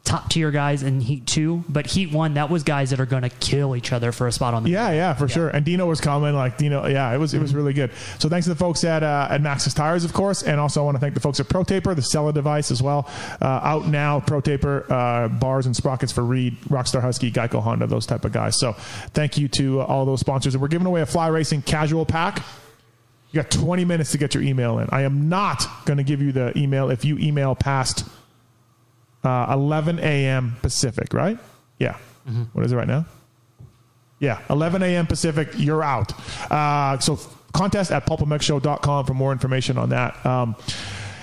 top tier guys in Heat Two, but Heat One that was guys that are going to kill each other for a spot on the Yeah, yeah, for sure. And Dino was coming, like Dino. Yeah, it was it was really good. So thanks to the folks at uh, at Maxxis Tires, of course, and also I want to thank the folks at Pro Taper, the SELA device as well. Uh, out now, Pro Taper uh, bars and sprockets for Reed, Rockstar Husky, Geico Honda, those type of guys. So thank you to uh, all those sponsors. And we're giving away a Fly Racing casual pack. You got 20 minutes to get your email in. I am not going to give you the email if you email past uh, 11 a.m. Pacific, right? Yeah. What is it right now? Yeah, 11 a.m. Pacific, you're out. Uh, so contest at pulpmxshow.com for more information on that. Um,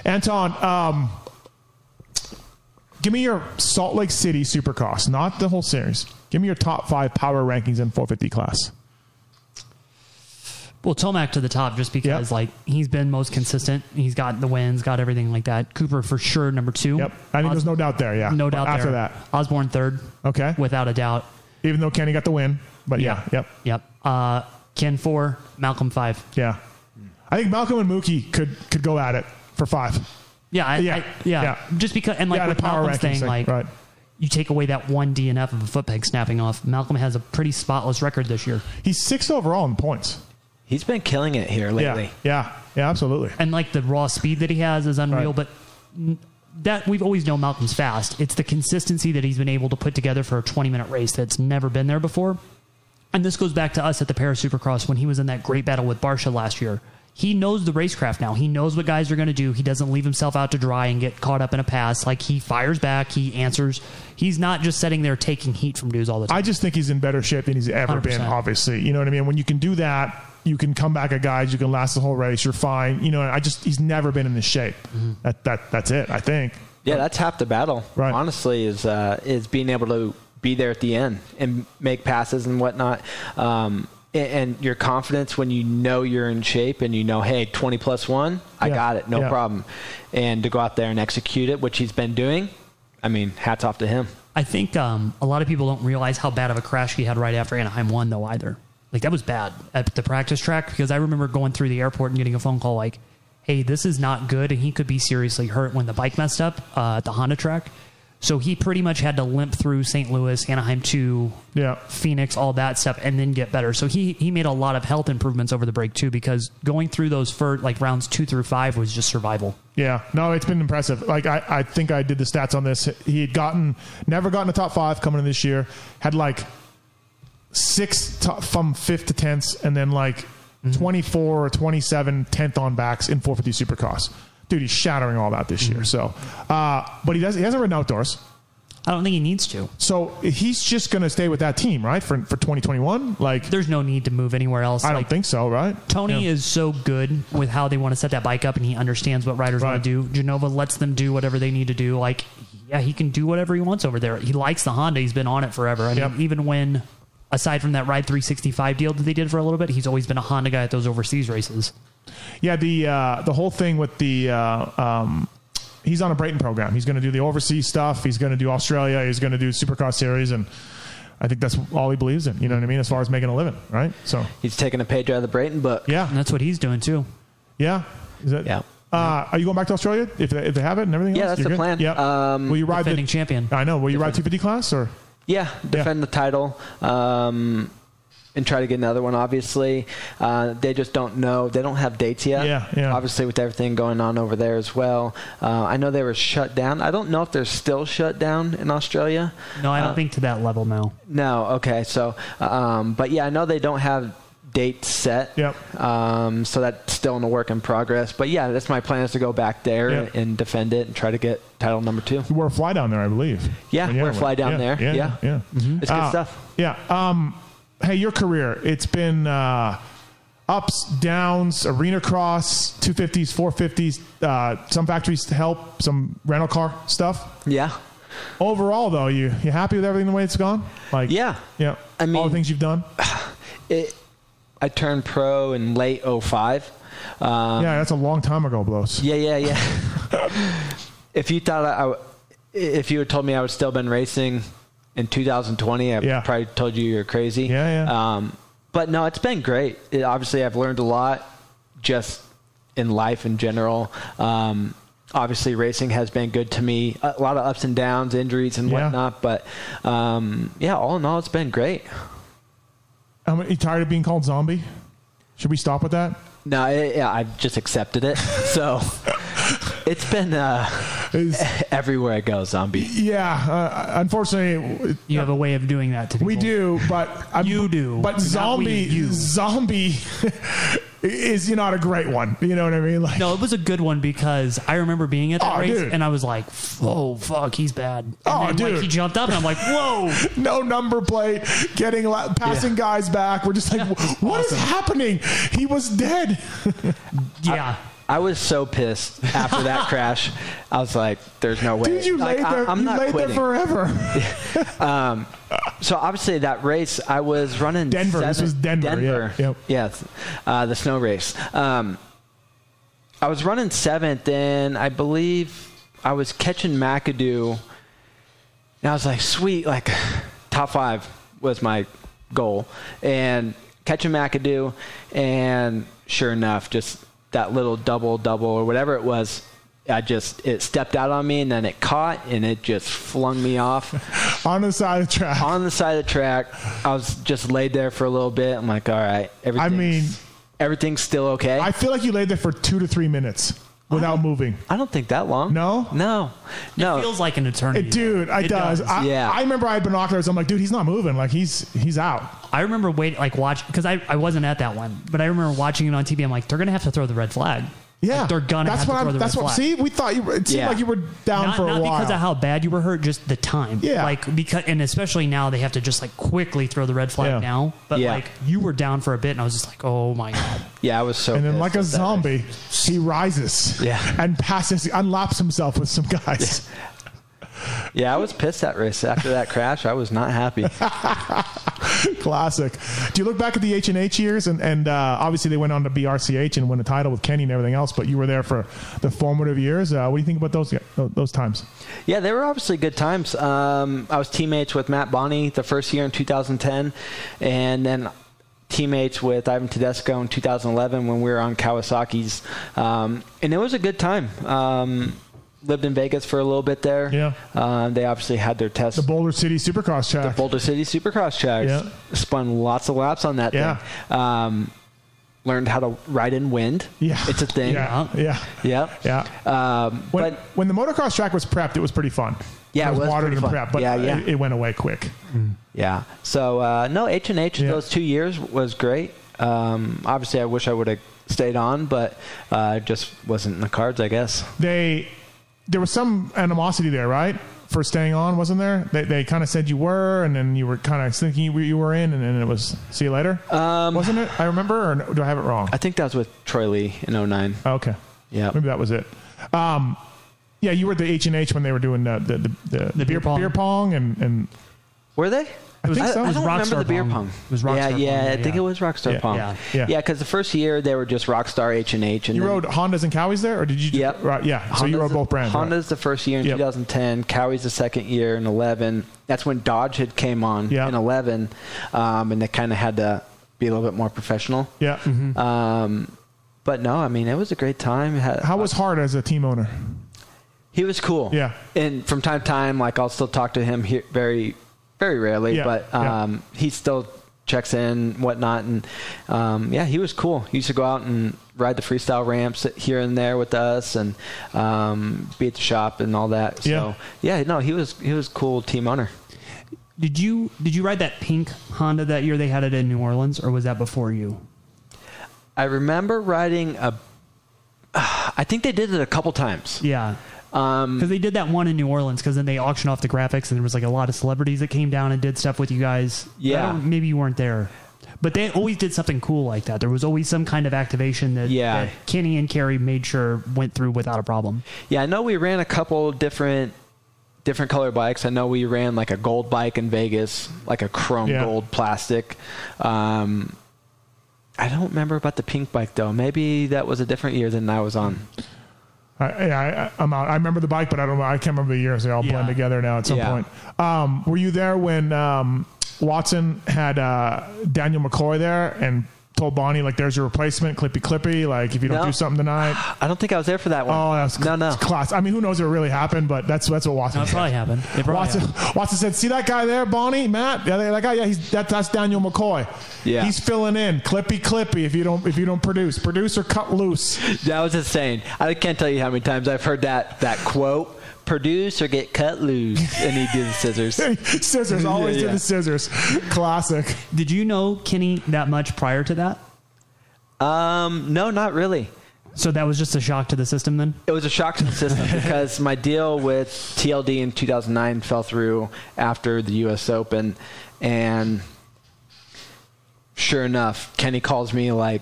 Anton, um, give me your Salt Lake City Supercross, not the whole series. Give me your top five power rankings in 450 class. Well, Tomac to the top just because Yep. like he's been most consistent. He's got the wins, got everything like that. Cooper for sure number two. Yep. I think Os- there's no doubt there, yeah. no doubt After there. that. Osborne third. Okay. without a doubt. Even though Kenny got the win. But yeah, yep. Yep. Uh, Ken four, Malcolm five. Yeah. I think Malcolm and Mookie could, could go at it for five. Yeah, I, Yeah, I, yeah, yeah. Just because, and like Yeah, the with power Malcolm's thing, thing, like right. you take away that one DNF of a foot peg snapping off. Malcolm has a pretty spotless record this year, He's sixth overall in points. He's been killing it here lately. Yeah. Yeah. Yeah, absolutely. and like the raw speed that he has is unreal. Right. But n- that we've always known Malcolm's fast. It's the consistency that he's been able to put together for a 20 minute race that's never been there before. And this goes back to us at the Paris Supercross when he was in that great battle with Barcia last year. He knows the racecraft now. He knows what guys are going to do. He doesn't leave himself out to dry and get caught up in a pass. Like he fires back, he answers. He's not just sitting there taking heat from dudes all the time. I just think he's in better shape than he's ever been, 100%. obviously. You know what I mean? When you can do that, you can come back at guys, you can last the whole race, you're fine. You know, I just he's never been in this shape. Mm-hmm. That that that's it, I think. Yeah, that's half the battle. Right. Honestly, is uh, is being able to be there at the end and make passes and whatnot. Um, and, and your confidence when you know you're in shape and you know, hey, 20 plus one, I Yeah. got it, no Yeah. problem. And to go out there and execute it, which he's been doing, I mean, hats off to him. I think um, a lot of people don't realize how bad of a crash he had right after Anaheim 1, though, either. Like, that was bad at the practice track because I remember going through the airport and getting a phone call like, hey, this is not good. And he could be seriously hurt when the bike messed up uh, at the Honda track. So he pretty much had to limp through St. Louis, Anaheim 2, Yeah. Phoenix, all that stuff, and then get better. So he he made a lot of health improvements over the break too, because going through those first like rounds two through five was just survival. Yeah, no, it's been impressive. Like I, I think I did the stats on this. He had gotten never gotten a top five coming in this year. Had like six top, from fifth to tenths, and then like twenty four or 27 tenth on backs in 450 Supercross. Dude, he's shattering all that this year. So, uh, but he does. He hasn't ridden outdoors. I don't think he needs to. So he's just going to stay with that team, right? For for 2021. Like There's no need to move anywhere else. I don't think so, right? Tony Yeah. is so good with how they want to set that bike up, and he understands what riders Right. want to do. Genova lets them do whatever they need to do. Like, yeah, he can do whatever he wants over there. He likes the Honda. He's been on it forever. I mean, even when, aside from that Ride 365 deal that they did for a little bit, he's always been a Honda guy at those overseas races. Yeah, the uh, the whole thing with the uh, um, he's on a Brayton program. He's going to do the overseas stuff. He's going to do Australia. He's going to do Supercross series, and I think that's all he believes in. You know what I mean? As far as making a living, right? So He's taking a page out of the Brayton book. yeah, And that's what he's doing too. yeah. Is that, Yeah. Uh, are you going back to Australia if they, if they have it and everything? Yeah, else? that's You're the good? plan. Yeah. Um, Will you ride Defending the? champion. I know. Will you ride 250 class or? Yeah, defend the title. Um, and try to get another one. Obviously, uh, they just don't know. They don't have dates yet. Yeah, yeah. Obviously, with everything going on over there as well. Uh, I know they were shut down. I don't know if they're still shut down in Australia. No, I don't Uh, think to that level now. No. Okay. So, um, but yeah, I know they don't have dates set. Yep. Um, so that's still in a work in progress. But yeah, that's my plan is to go back there Yep. and defend it and try to get title number two. You wore a fly down there, I believe. Yeah, you wear a fly down Yeah, there. Yeah, Yeah. yeah. It's good Uh, stuff. Yeah. Um, hey, your career, it's been uh, ups, downs, arena cross, 250s, 450s, uh, some factories to help, some rental car stuff. Yeah. Overall, though, you you happy with everything the way it's gone? Like, Yeah. yeah. I mean, all the things you've done. It, I turned pro in late 05. Um, yeah, that's a long time ago, Blose. Yeah, yeah, yeah. if you thought I, if you had told me I would still been racing in 2020, I Yeah. probably told you you're crazy. Yeah, yeah. Um, but no, it's been great. It, obviously, I've learned a lot just in life in general. Um, obviously, racing has been good to me. A lot of ups and downs, injuries and Yeah. whatnot. But um, yeah, all in all, it's been great. Um, you tired of being called zombie? Should we stop with that? No, it, yeah, I've just accepted it. So it's been uh, Is- everywhere I go, zombie. yeah, uh, unfortunately, You have a way of doing that to people. We do, but I'm, You do, But zombie, we, you. zombie is you not a great one. You know what I mean? Like, No, it was a good one because I remember being at that Oh, race dude. and I was like, "Oh fuck, he's bad." And Oh, then, dude. Like, he jumped up and I'm like, "Whoa!" no number plate, getting la- passing guys back. We're just like, what is happening? He was dead. Yeah, I was so pissed after that crash. I was like, "There's no way." Dude, you Like, laid I- there. I'm you not laid quitting. there forever. So obviously that race, I was running Denver. This was Denver, yeah. Denver. Yep. Yes, uh, the snow race. Um, I was running seventh, and I believe I was catching McAdoo. And I was like, sweet, like top five was my goal, and catching McAdoo, and sure enough, just that little double double or whatever it was. I just it stepped out on me and then it caught and it just flung me off on the side of the track. on the side of the track. I was just laid there for a little bit. I'm like, all right, everything's, mean- everything's still okay. I feel like you laid there for two to three minutes without moving. I don't think that long. No? no, no. it feels like an eternity. It, dude, it, It does. does. I, Yeah. I remember I had binoculars. I'm like, dude, he's not moving. Like he's he's out. I remember waiting, like watch because I, I wasn't at that one, but I remember watching it on TV. I'm like, they're gonna have to throw the red flag. Yeah, Like, they're gonna That's have what to throw I'm. the That's what. flag. See, we thought you. Were, it seemed Yeah. like you were down not, for a not while. Not because of how bad you were hurt, just the time. Yeah. Like because and especially now they have to just like quickly throw the red flag Yeah. now. But Yeah. like you were down for a bit, and I was just like, oh my god. yeah, I was so. and then, like a at that zombie, he rises. Yeah. and passes, unlaps himself with some guys. Yeah, I was pissed that race after that crash. I was not happy. Classic. Do you look back at the H and H years, and and uh, obviously they went on to be RCH and win a title with Kenny and everything else, but you were there for the formative years. Uh, what do you think about those those times? Yeah, they were obviously good times. Um, I was teammates with Matt Boni the first year in 2010, and then teammates with Ivan Tedesco in 2011 when we were on Kawasaki's, um, and it was a good time. Um, lived in Vegas for a little bit there. Yeah. uh, they obviously had their test. The Boulder City Supercross track. The Boulder City Supercross track. Yeah. Spun lots of laps on that Yeah. thing. Um, learned how to ride in wind. yeah, It's a thing. Yeah, yeah, Yep. yeah. Um, When, but when the motocross track was prepped, it was pretty fun. Yeah, it was watered pretty and fun. prepped, but Yeah, yeah. It, it went away quick. Yeah. So uh, no, H and H those two years was great. Um, obviously, I wish I would have stayed on, but uh, just wasn't in the cards, I guess. They there was some animosity there, right? For staying on, wasn't there? They, they kind of said you were, and then you were kind of thinking you were, you were in, and then it was see you later. Um, wasn't it? I remember, or no- do I have it wrong? I think that was with Troy Lee in 09. Oh, okay, Yeah. maybe that was it. Um, yeah, you were at the H and H when they were doing the the, the, the, The beer pong. beer pong, and and Were they? I think so. I It was don't remember the beer Pong. It was Rockstar yeah, Pong, yeah. I yeah. think it was Rockstar Yeah. Pong. Yeah. Yeah. yeah. Because the first year they were just Rockstar H and H, and you then rode Hondas and Kawis there, or did you? Yep. Right, yeah. So you Honda's rode the- both brands. right? Honda's the first year in Yep. 2010. Kawi's the second year in 11. That's when Dodge had came on Yeah. in 11, um, and they kind of had to be a little bit more professional. Yeah. Um, but no, I mean it was a great time. Had- How was Hart as a team owner? he was cool. Yeah. and from time to time, like I'll still talk to him here very, very rarely, Yeah, but yeah. um, he's still checks in, whatnot, and um, yeah, he was cool. He used to go out and ride the freestyle ramps here and there with us, and um, be at the shop and all that. So Yeah. yeah, no, he was he was cool team owner. Did you did you ride that pink Honda that year they had it in New Orleans, or was that before you? I remember riding a. I think they did it a couple times. Yeah. Um, Because they did that one in New Orleans, because then they auctioned off the graphics, and there was like a lot of celebrities that came down and did stuff with you guys. Yeah. Maybe you weren't there, but they always did something cool like that. There was always some kind of activation that, Yeah. that Kenny and Carey made sure went through without a problem. Yeah, I know we ran a couple different different color bikes. I know we ran like a gold bike in Vegas, like a chrome Yeah. gold plastic. Um, I don't remember about the pink bike though. Maybe that was a different year than I was on. I, yeah, I, I'm out. I remember the bike, but I don't. know. I can't remember the years. They all blend Yeah. together now at some Yeah. point. Um, were you there when um, Watson had uh, Daniel McCoy there and told Boni like, "There's your replacement, Clippy Clippy. Like, if you don't No. do something tonight." I don't think I was there for that one. Oh, that's no, no. class. I mean, who knows if it really happened, but that's that's what Watson. No, said. probably happened. It probably Watson, happened. Watson said, "See that guy there, Boni, Matt? Yeah, that guy. Yeah, he's that, that's Daniel McCoy. Yeah. he's filling in, clippy, clippy. If you don't, if you don't produce, produce or cut loose. That was insane. I can't tell you how many times I've heard that that quote. Produce or get cut loose, and he did the scissors. scissors, always Yeah, do the scissors. Classic. Did you know Kenny that much prior to that? Um, no, not really. So that was just a shock to the system then? It was a shock to the system because my deal with TLD in 2009 fell through after the U.S. Open, and sure enough, Kenny calls me like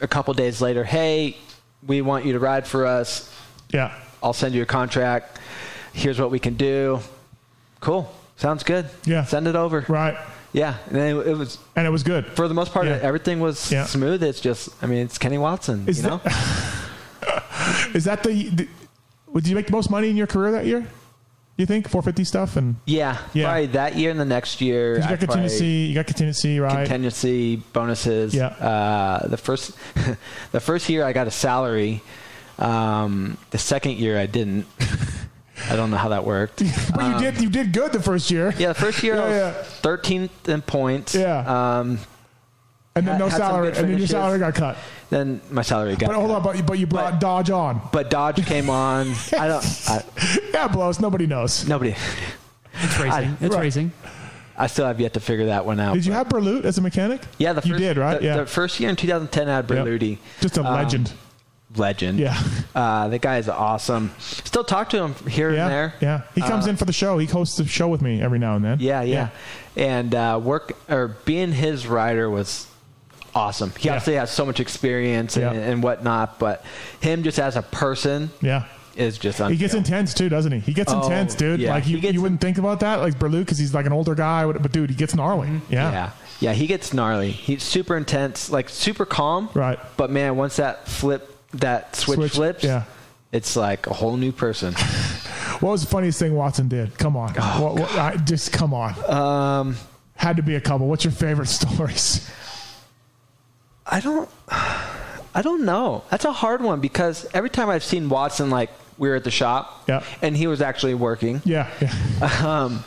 a couple days later. Hey, we want you to ride for us. Yeah, I'll send you a contract. Here's what we can do. Cool. Sounds good. Yeah. Send it over. right. Yeah. And it was And it was good. for the most part Yeah. everything was Yeah. smooth. It's just I mean it's Kenny Watson. Is you know. Is that the, the? Did you make the most money in your career that year? You think 450 stuff and yeah. Yeah. Probably that year and the next year. you got contingency, you got contingency, right? contingency bonuses. Yeah. Uh, the first, the first year I got a salary. Um, the second year I didn't. I don't know how that worked. but you did, you did good the first year. Yeah, the first year I Yeah, was 13th in points. Yeah. Um, and then had- no had salary, and then your salary got cut. then my salary got. But hold cut. on, but you, but you brought But- Dodge on. But Dodge came on. I don't. I, Yeah, Blose. Nobody knows. nobody. It's racing. it's right. racing. I still have yet to figure that one out. Did you have Berlut as a mechanic? Yeah, the first, you did, right? The, yeah, the first year in 2010, I had Yep. Berluti. just a Um, legend. Legend. Yeah. Uh, the guy is awesome. Still talk to him here yeah, and there. yeah. He comes Uh, in for the show. He hosts the show with me every now and then. Yeah, yeah. And uh, work or being his rider was awesome. He Yeah. obviously has so much experience and, Yeah. and whatnot, but him just as a person yeah. is just He gets intense too, doesn't he? He gets Oh, intense, dude. yeah. Like you, you wouldn't think about that, like Berlut, because he's like an older guy. But but dude, he gets gnarly. Yeah. Yeah. Yeah, he gets gnarly. He's super intense, like super calm. Right. But man, once that flip, that switch, Switch, flips, yeah. it's like a whole new person. What was the funniest thing Watson did? Come on, what, what, I, just come on. Um, Had to be a couple. What's your favorite stories? I don't, I don't know. That's a hard one because every time I've seen Watson, like we were at the shop, Yeah. and he was actually working. Yeah, yeah. Um,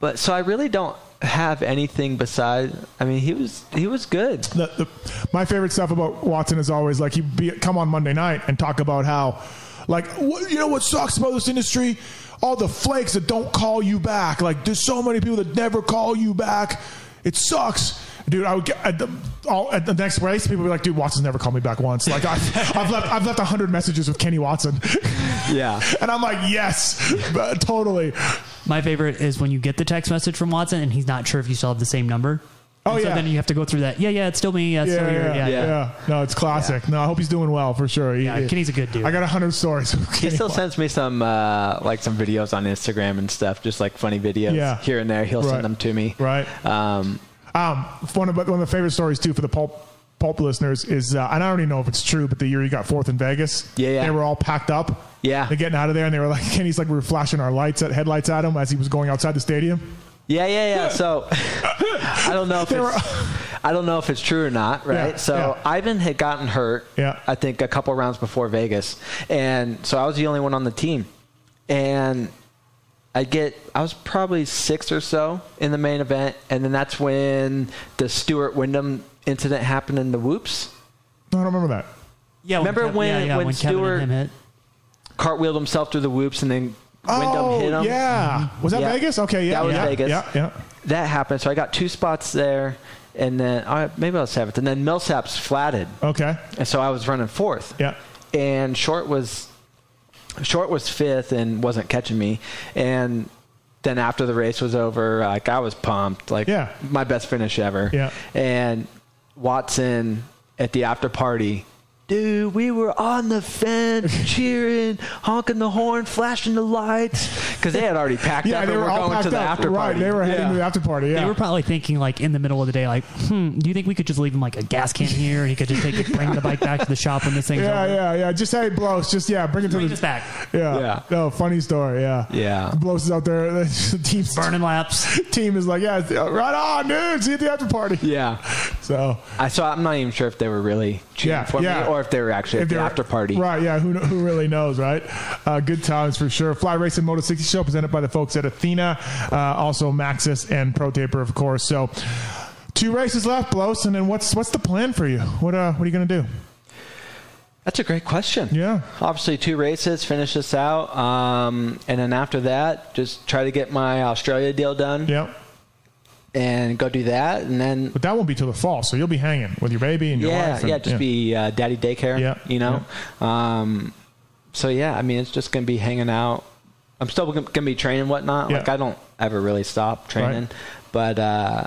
but so I really don't have anything beside. I mean, he was he was good. the, the, my favorite stuff about Watson is always like he'd be come on Monday night and talk about how, like, what, you know what sucks about this industry? All the flakes that don't call you back. Like, there's so many people that never call you back. It sucks. Dude, I would get at the, all, at the next race. People would be like, "Dude, Watson's never called me back once." Like I've, I've left, I've left hundred messages with Kenny Watson. Yeah. and I'm like, "Yes, but totally." My favorite is when you get the text message from Watson and he's not sure if you still have the same number. Oh, so yeah. then you have to go through that. Yeah, yeah, it's still me. Yeah, it's Yeah, still here. yeah, Yeah, yeah, yeah. No, it's classic. No, I hope he's doing well for sure. He- Yeah, he- Kenny's a good dude. I got a hundred stories. He still Watson. sends me some uh, like some videos on Instagram and stuff, just like funny videos Yeah. here and there. He'll Right. send them to me. Right. Um, Um, one of one of the favorite stories too for the pulp pulp listeners is, uh, and I don't even know if it's true, but the year you got fourth in Vegas, Yeah, yeah. they were all packed up. Yeah. they're getting out of there, and they were like, Kenny's like, we were flashing our lights at headlights at him as he was going outside the stadium. yeah, yeah, yeah. So I don't know if were- it's, I don't know if it's true or not, right? Yeah, so yeah. Ivan had gotten hurt. Yeah. I think a couple rounds before Vegas, and so I was the only one on the team, and I get I was probably sixth or so in the main event, and then that's when the Stewart Windham incident happened in the whoops. No, I don't remember that. Yeah, Remember Kev- when- yeah, yeah, when when Kevin Stewart- and hit? Cartwheeled himself through the whoops, and then Windham oh, hit him. yeah. Was that Yeah. Vegas? Okay, yeah. That was yeah, Vegas. Yeah, yeah. That happened. So I got two spots there, and then all right, maybe I was seventh, and then Millsaps flatted, Okay. and so I was running fourth. Yeah. and short was short was fifth and wasn't catching me and then after the race was over like i was pumped like Yeah. my best finish ever Yeah. and watson at the after party Dude, we were on the fence, cheering, honking the horn, flashing the lights, because they had already packed Yeah, up they and were were all going to the up. after right, party. they were heading Yeah. to the after party. Yeah. They were probably thinking like in the middle of the day, like, hmm, do you think we could just leave him like a gas can here and he could just take it, bring the bike back to the shop when this thing's yeah, over? yeah, yeah. Just hey, Blose. Just yeah, bring it to Bring the this back. Yeah, Yeah. No, funny story. Yeah, Yeah. Blose is out there. The team's Burning laps. team is like, yeah, right on, dude. See you at the after party. Yeah. So I saw. I'm not even sure if they were really cheering Yeah, for yeah. me or if they were actually at the they're- after party. right? Yeah, who who really knows, right? Uh, good times for sure. Fly Racing Moto 60 Show presented by the folks at Athena, uh, also Maxxis and Pro Taper, of course. So two races left, Blose, and then what's what's the plan for you? What uh, what are you gonna do? That's a great question. Yeah. Obviously, two races, finish this out. Um, and then after that, just try to get my Australia deal done Yeah, and go do that. And then, but that won't be till the fall, so you'll be hanging with your baby and your yeah, wife. and- yeah, just be uh, daddy daycare, Yeah, you know? Um, so, yeah, I mean, it's just going to be hanging out. I'm still going to be training and whatnot. Yeah. Like, I don't ever really stop training. Right. But uh,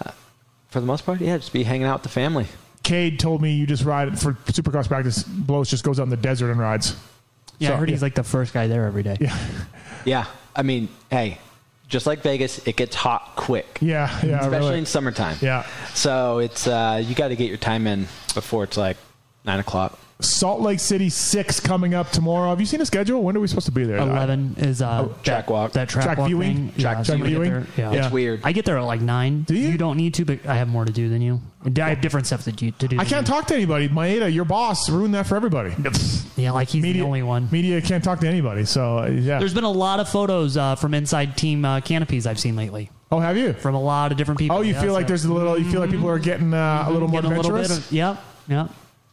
for the most part, yeah, just be hanging out with the family. Cade told me you just ride for Supercross practice. Blose just goes out in the desert and rides. Yeah, So, I heard he's like the first guy there every day. Yeah, Yeah. I mean, hey, just like Vegas, it gets hot quick. yeah, yeah. especially really. in summertime. Yeah. So it's uh, you got to get your time in before it's like nine o'clock. Salt Lake City six coming up tomorrow. Have you seen the schedule? When are we supposed to be there? Eleven is uh, Oh, track that, walk. That track, Track walk viewing? thing. Track- yeah, track so viewing? there- yeah. Yeah. It's weird. I get there at like nine. Do you? You don't need to, but I have more to do than you. I have different stuff to do. To do I can't you. talk to anybody. Maeda, your boss, ruined that for everybody. Yeah, like he's Media, the only one. Media can't talk to anybody. So uh, yeah. There's been a lot of photos uh, from inside team uh, canopies I've seen lately oh, have you? from a lot of different people. Oh, you Yeah, feel like there's a little. You feel like people are getting uh, a little more Getting a little bit adventurous. of yeah, yeah.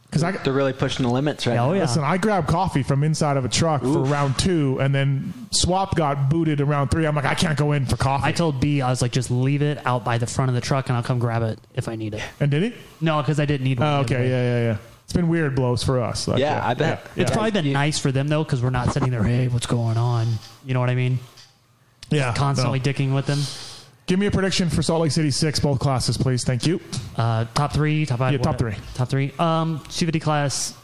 Because I They're really pushing the limits right Oh now. yeah. listen, I grabbed coffee from inside of a truck for round two, and then Swap got booted in round three. I'm like, I can't go in for coffee. I told B I was like, just leave it out by the front of the truck, and I'll come grab it if I need it. and did he? No, because I didn't need one. Oh, the okay, yeah, yeah, yeah. It's been weird Blose for us. Like, Yeah, I bet. It's yeah. probably been nice for them though, because we're not sitting there. Hey, what's going on? You know what I mean? yeah, Constantly no. dicking with them. Give me a prediction for Salt Lake City six, both classes, please. Thank you. Uh, top three, top five. Yeah, top three. top three. Um, 250 class.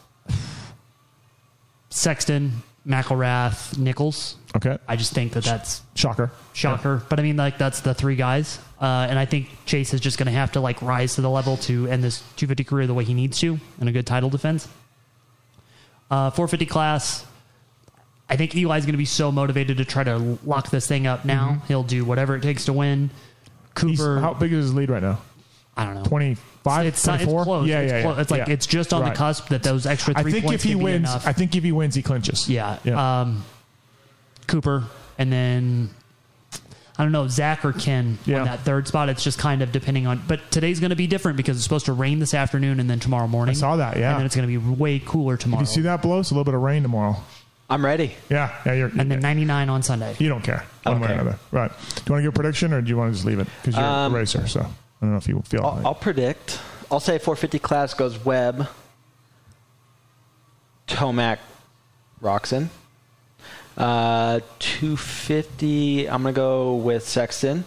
Sexton, McElrath, Nichols. Okay, I just think that that's shocker. shocker. But I mean, like that's the three guys, uh, and I think Chase is just going to have to like rise to the level to end this 250 career the way he needs to in a good title defense. Uh, 450 class. I think Eli's going to be so motivated to try to lock this thing up now. He'll do whatever it takes to win. Mm-hmm. He's- Cooper, how big is his lead right now? I don't know. 25, It's, not- it's 24? close. Yeah, it's yeah, close. yeah. It's like Yeah. it's just on Right. the cusp that those extra I three think points if he wins, enough. I think if he wins, he clinches. Yeah. Yeah. Um, Cooper, and then I don't know Zach or Ken Yeah. on that third spot. It's just kind of depending on. But today's going to be different because it's supposed to rain this afternoon and then tomorrow morning. I saw that, yeah. And then it's going to be way cooler tomorrow. You see that Blose? A little bit of rain tomorrow. I'm ready. Yeah, yeah. You're, And then 99 on Sunday. you don't care one way or Okay. another, right? Do you want to give a prediction, or do you want to just leave it because you're Um, a racer? So I don't know if you feel. I'll, I'll predict. I'll say 450 class goes Webb, Tomac, Roczen. Uh, 250. I'm gonna go with Sexton,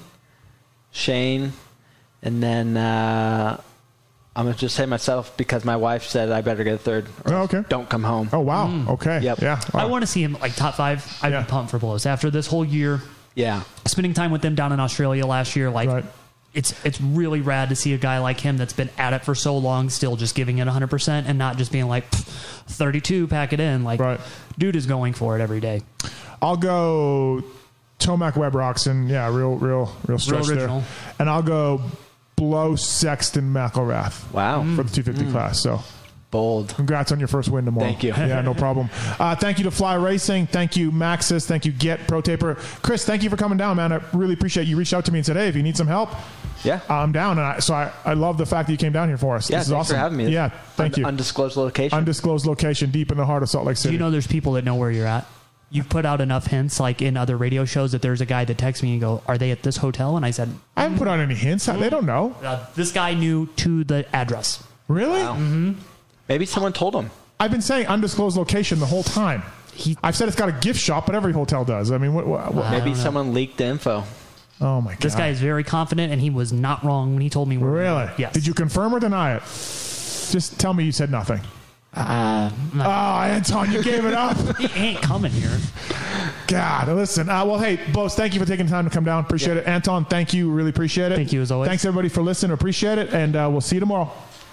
Shane, and then uh, I'm gonna just say myself because my wife said I better get a third. or Oh, okay. Don't come home. oh wow. Mm. Okay. Yep. Yeah. I want to see him like top five. I'd Yeah. be pumped for Blose after this whole year Yeah. spending time with them down in Australia last year. Like Right. it's it's really rad to see a guy like him that's been at it for so long, still just giving it 100 percent and not just being like 32, pack it in. Like Right. dude is going for it every day. I'll go Tomac Webb Roczen. Yeah, real, real, real stretch there. And I'll go Blow Sexton McElrath Wow. for the 250 class. So Bold. Congrats on your first win tomorrow. Thank you. Yeah, no problem. Uh, thank you to Fly Racing. Thank you, Maxxis. Thank you, Get Pro Taper. Chris, thank you for coming down, man. I really appreciate you. Reached out to me and said, "Hey, if you need some help, Yeah. I'm down." And I, so I, I love the fact that you came down here for us. yeah, this is awesome. for having me. Yeah, thank Un- you. Undisclosed location. Undisclosed location, deep in the heart of Salt Lake Do City. you know there's people that know where you're at? You've put out enough hints, like in other radio shows, that there's a guy that texts me and go, "Are they at this hotel?" And I said, I haven't put out any hints. They don't know. uh, "This guy knew to the address." Really? Maybe someone told him. I've been saying undisclosed location the whole time. He- I've said it's got a gift shop, but every hotel does. I mean, what? what, what- Maybe don't someone leaked the info. oh my god! This guy is very confident, and he was not wrong when he told me. Where we really? were. Yes. Did you confirm or deny it? Just tell me you said nothing. Uh, Oh, Anton, you gave it up. he ain't coming here. God, listen. Uh, well, hey, Blose, thank you for taking the time to come down. Appreciate it. Anton, thank you. Really appreciate it. Thank you, as always. Thanks, everybody, for listening. Appreciate it. And uh, we'll see you tomorrow.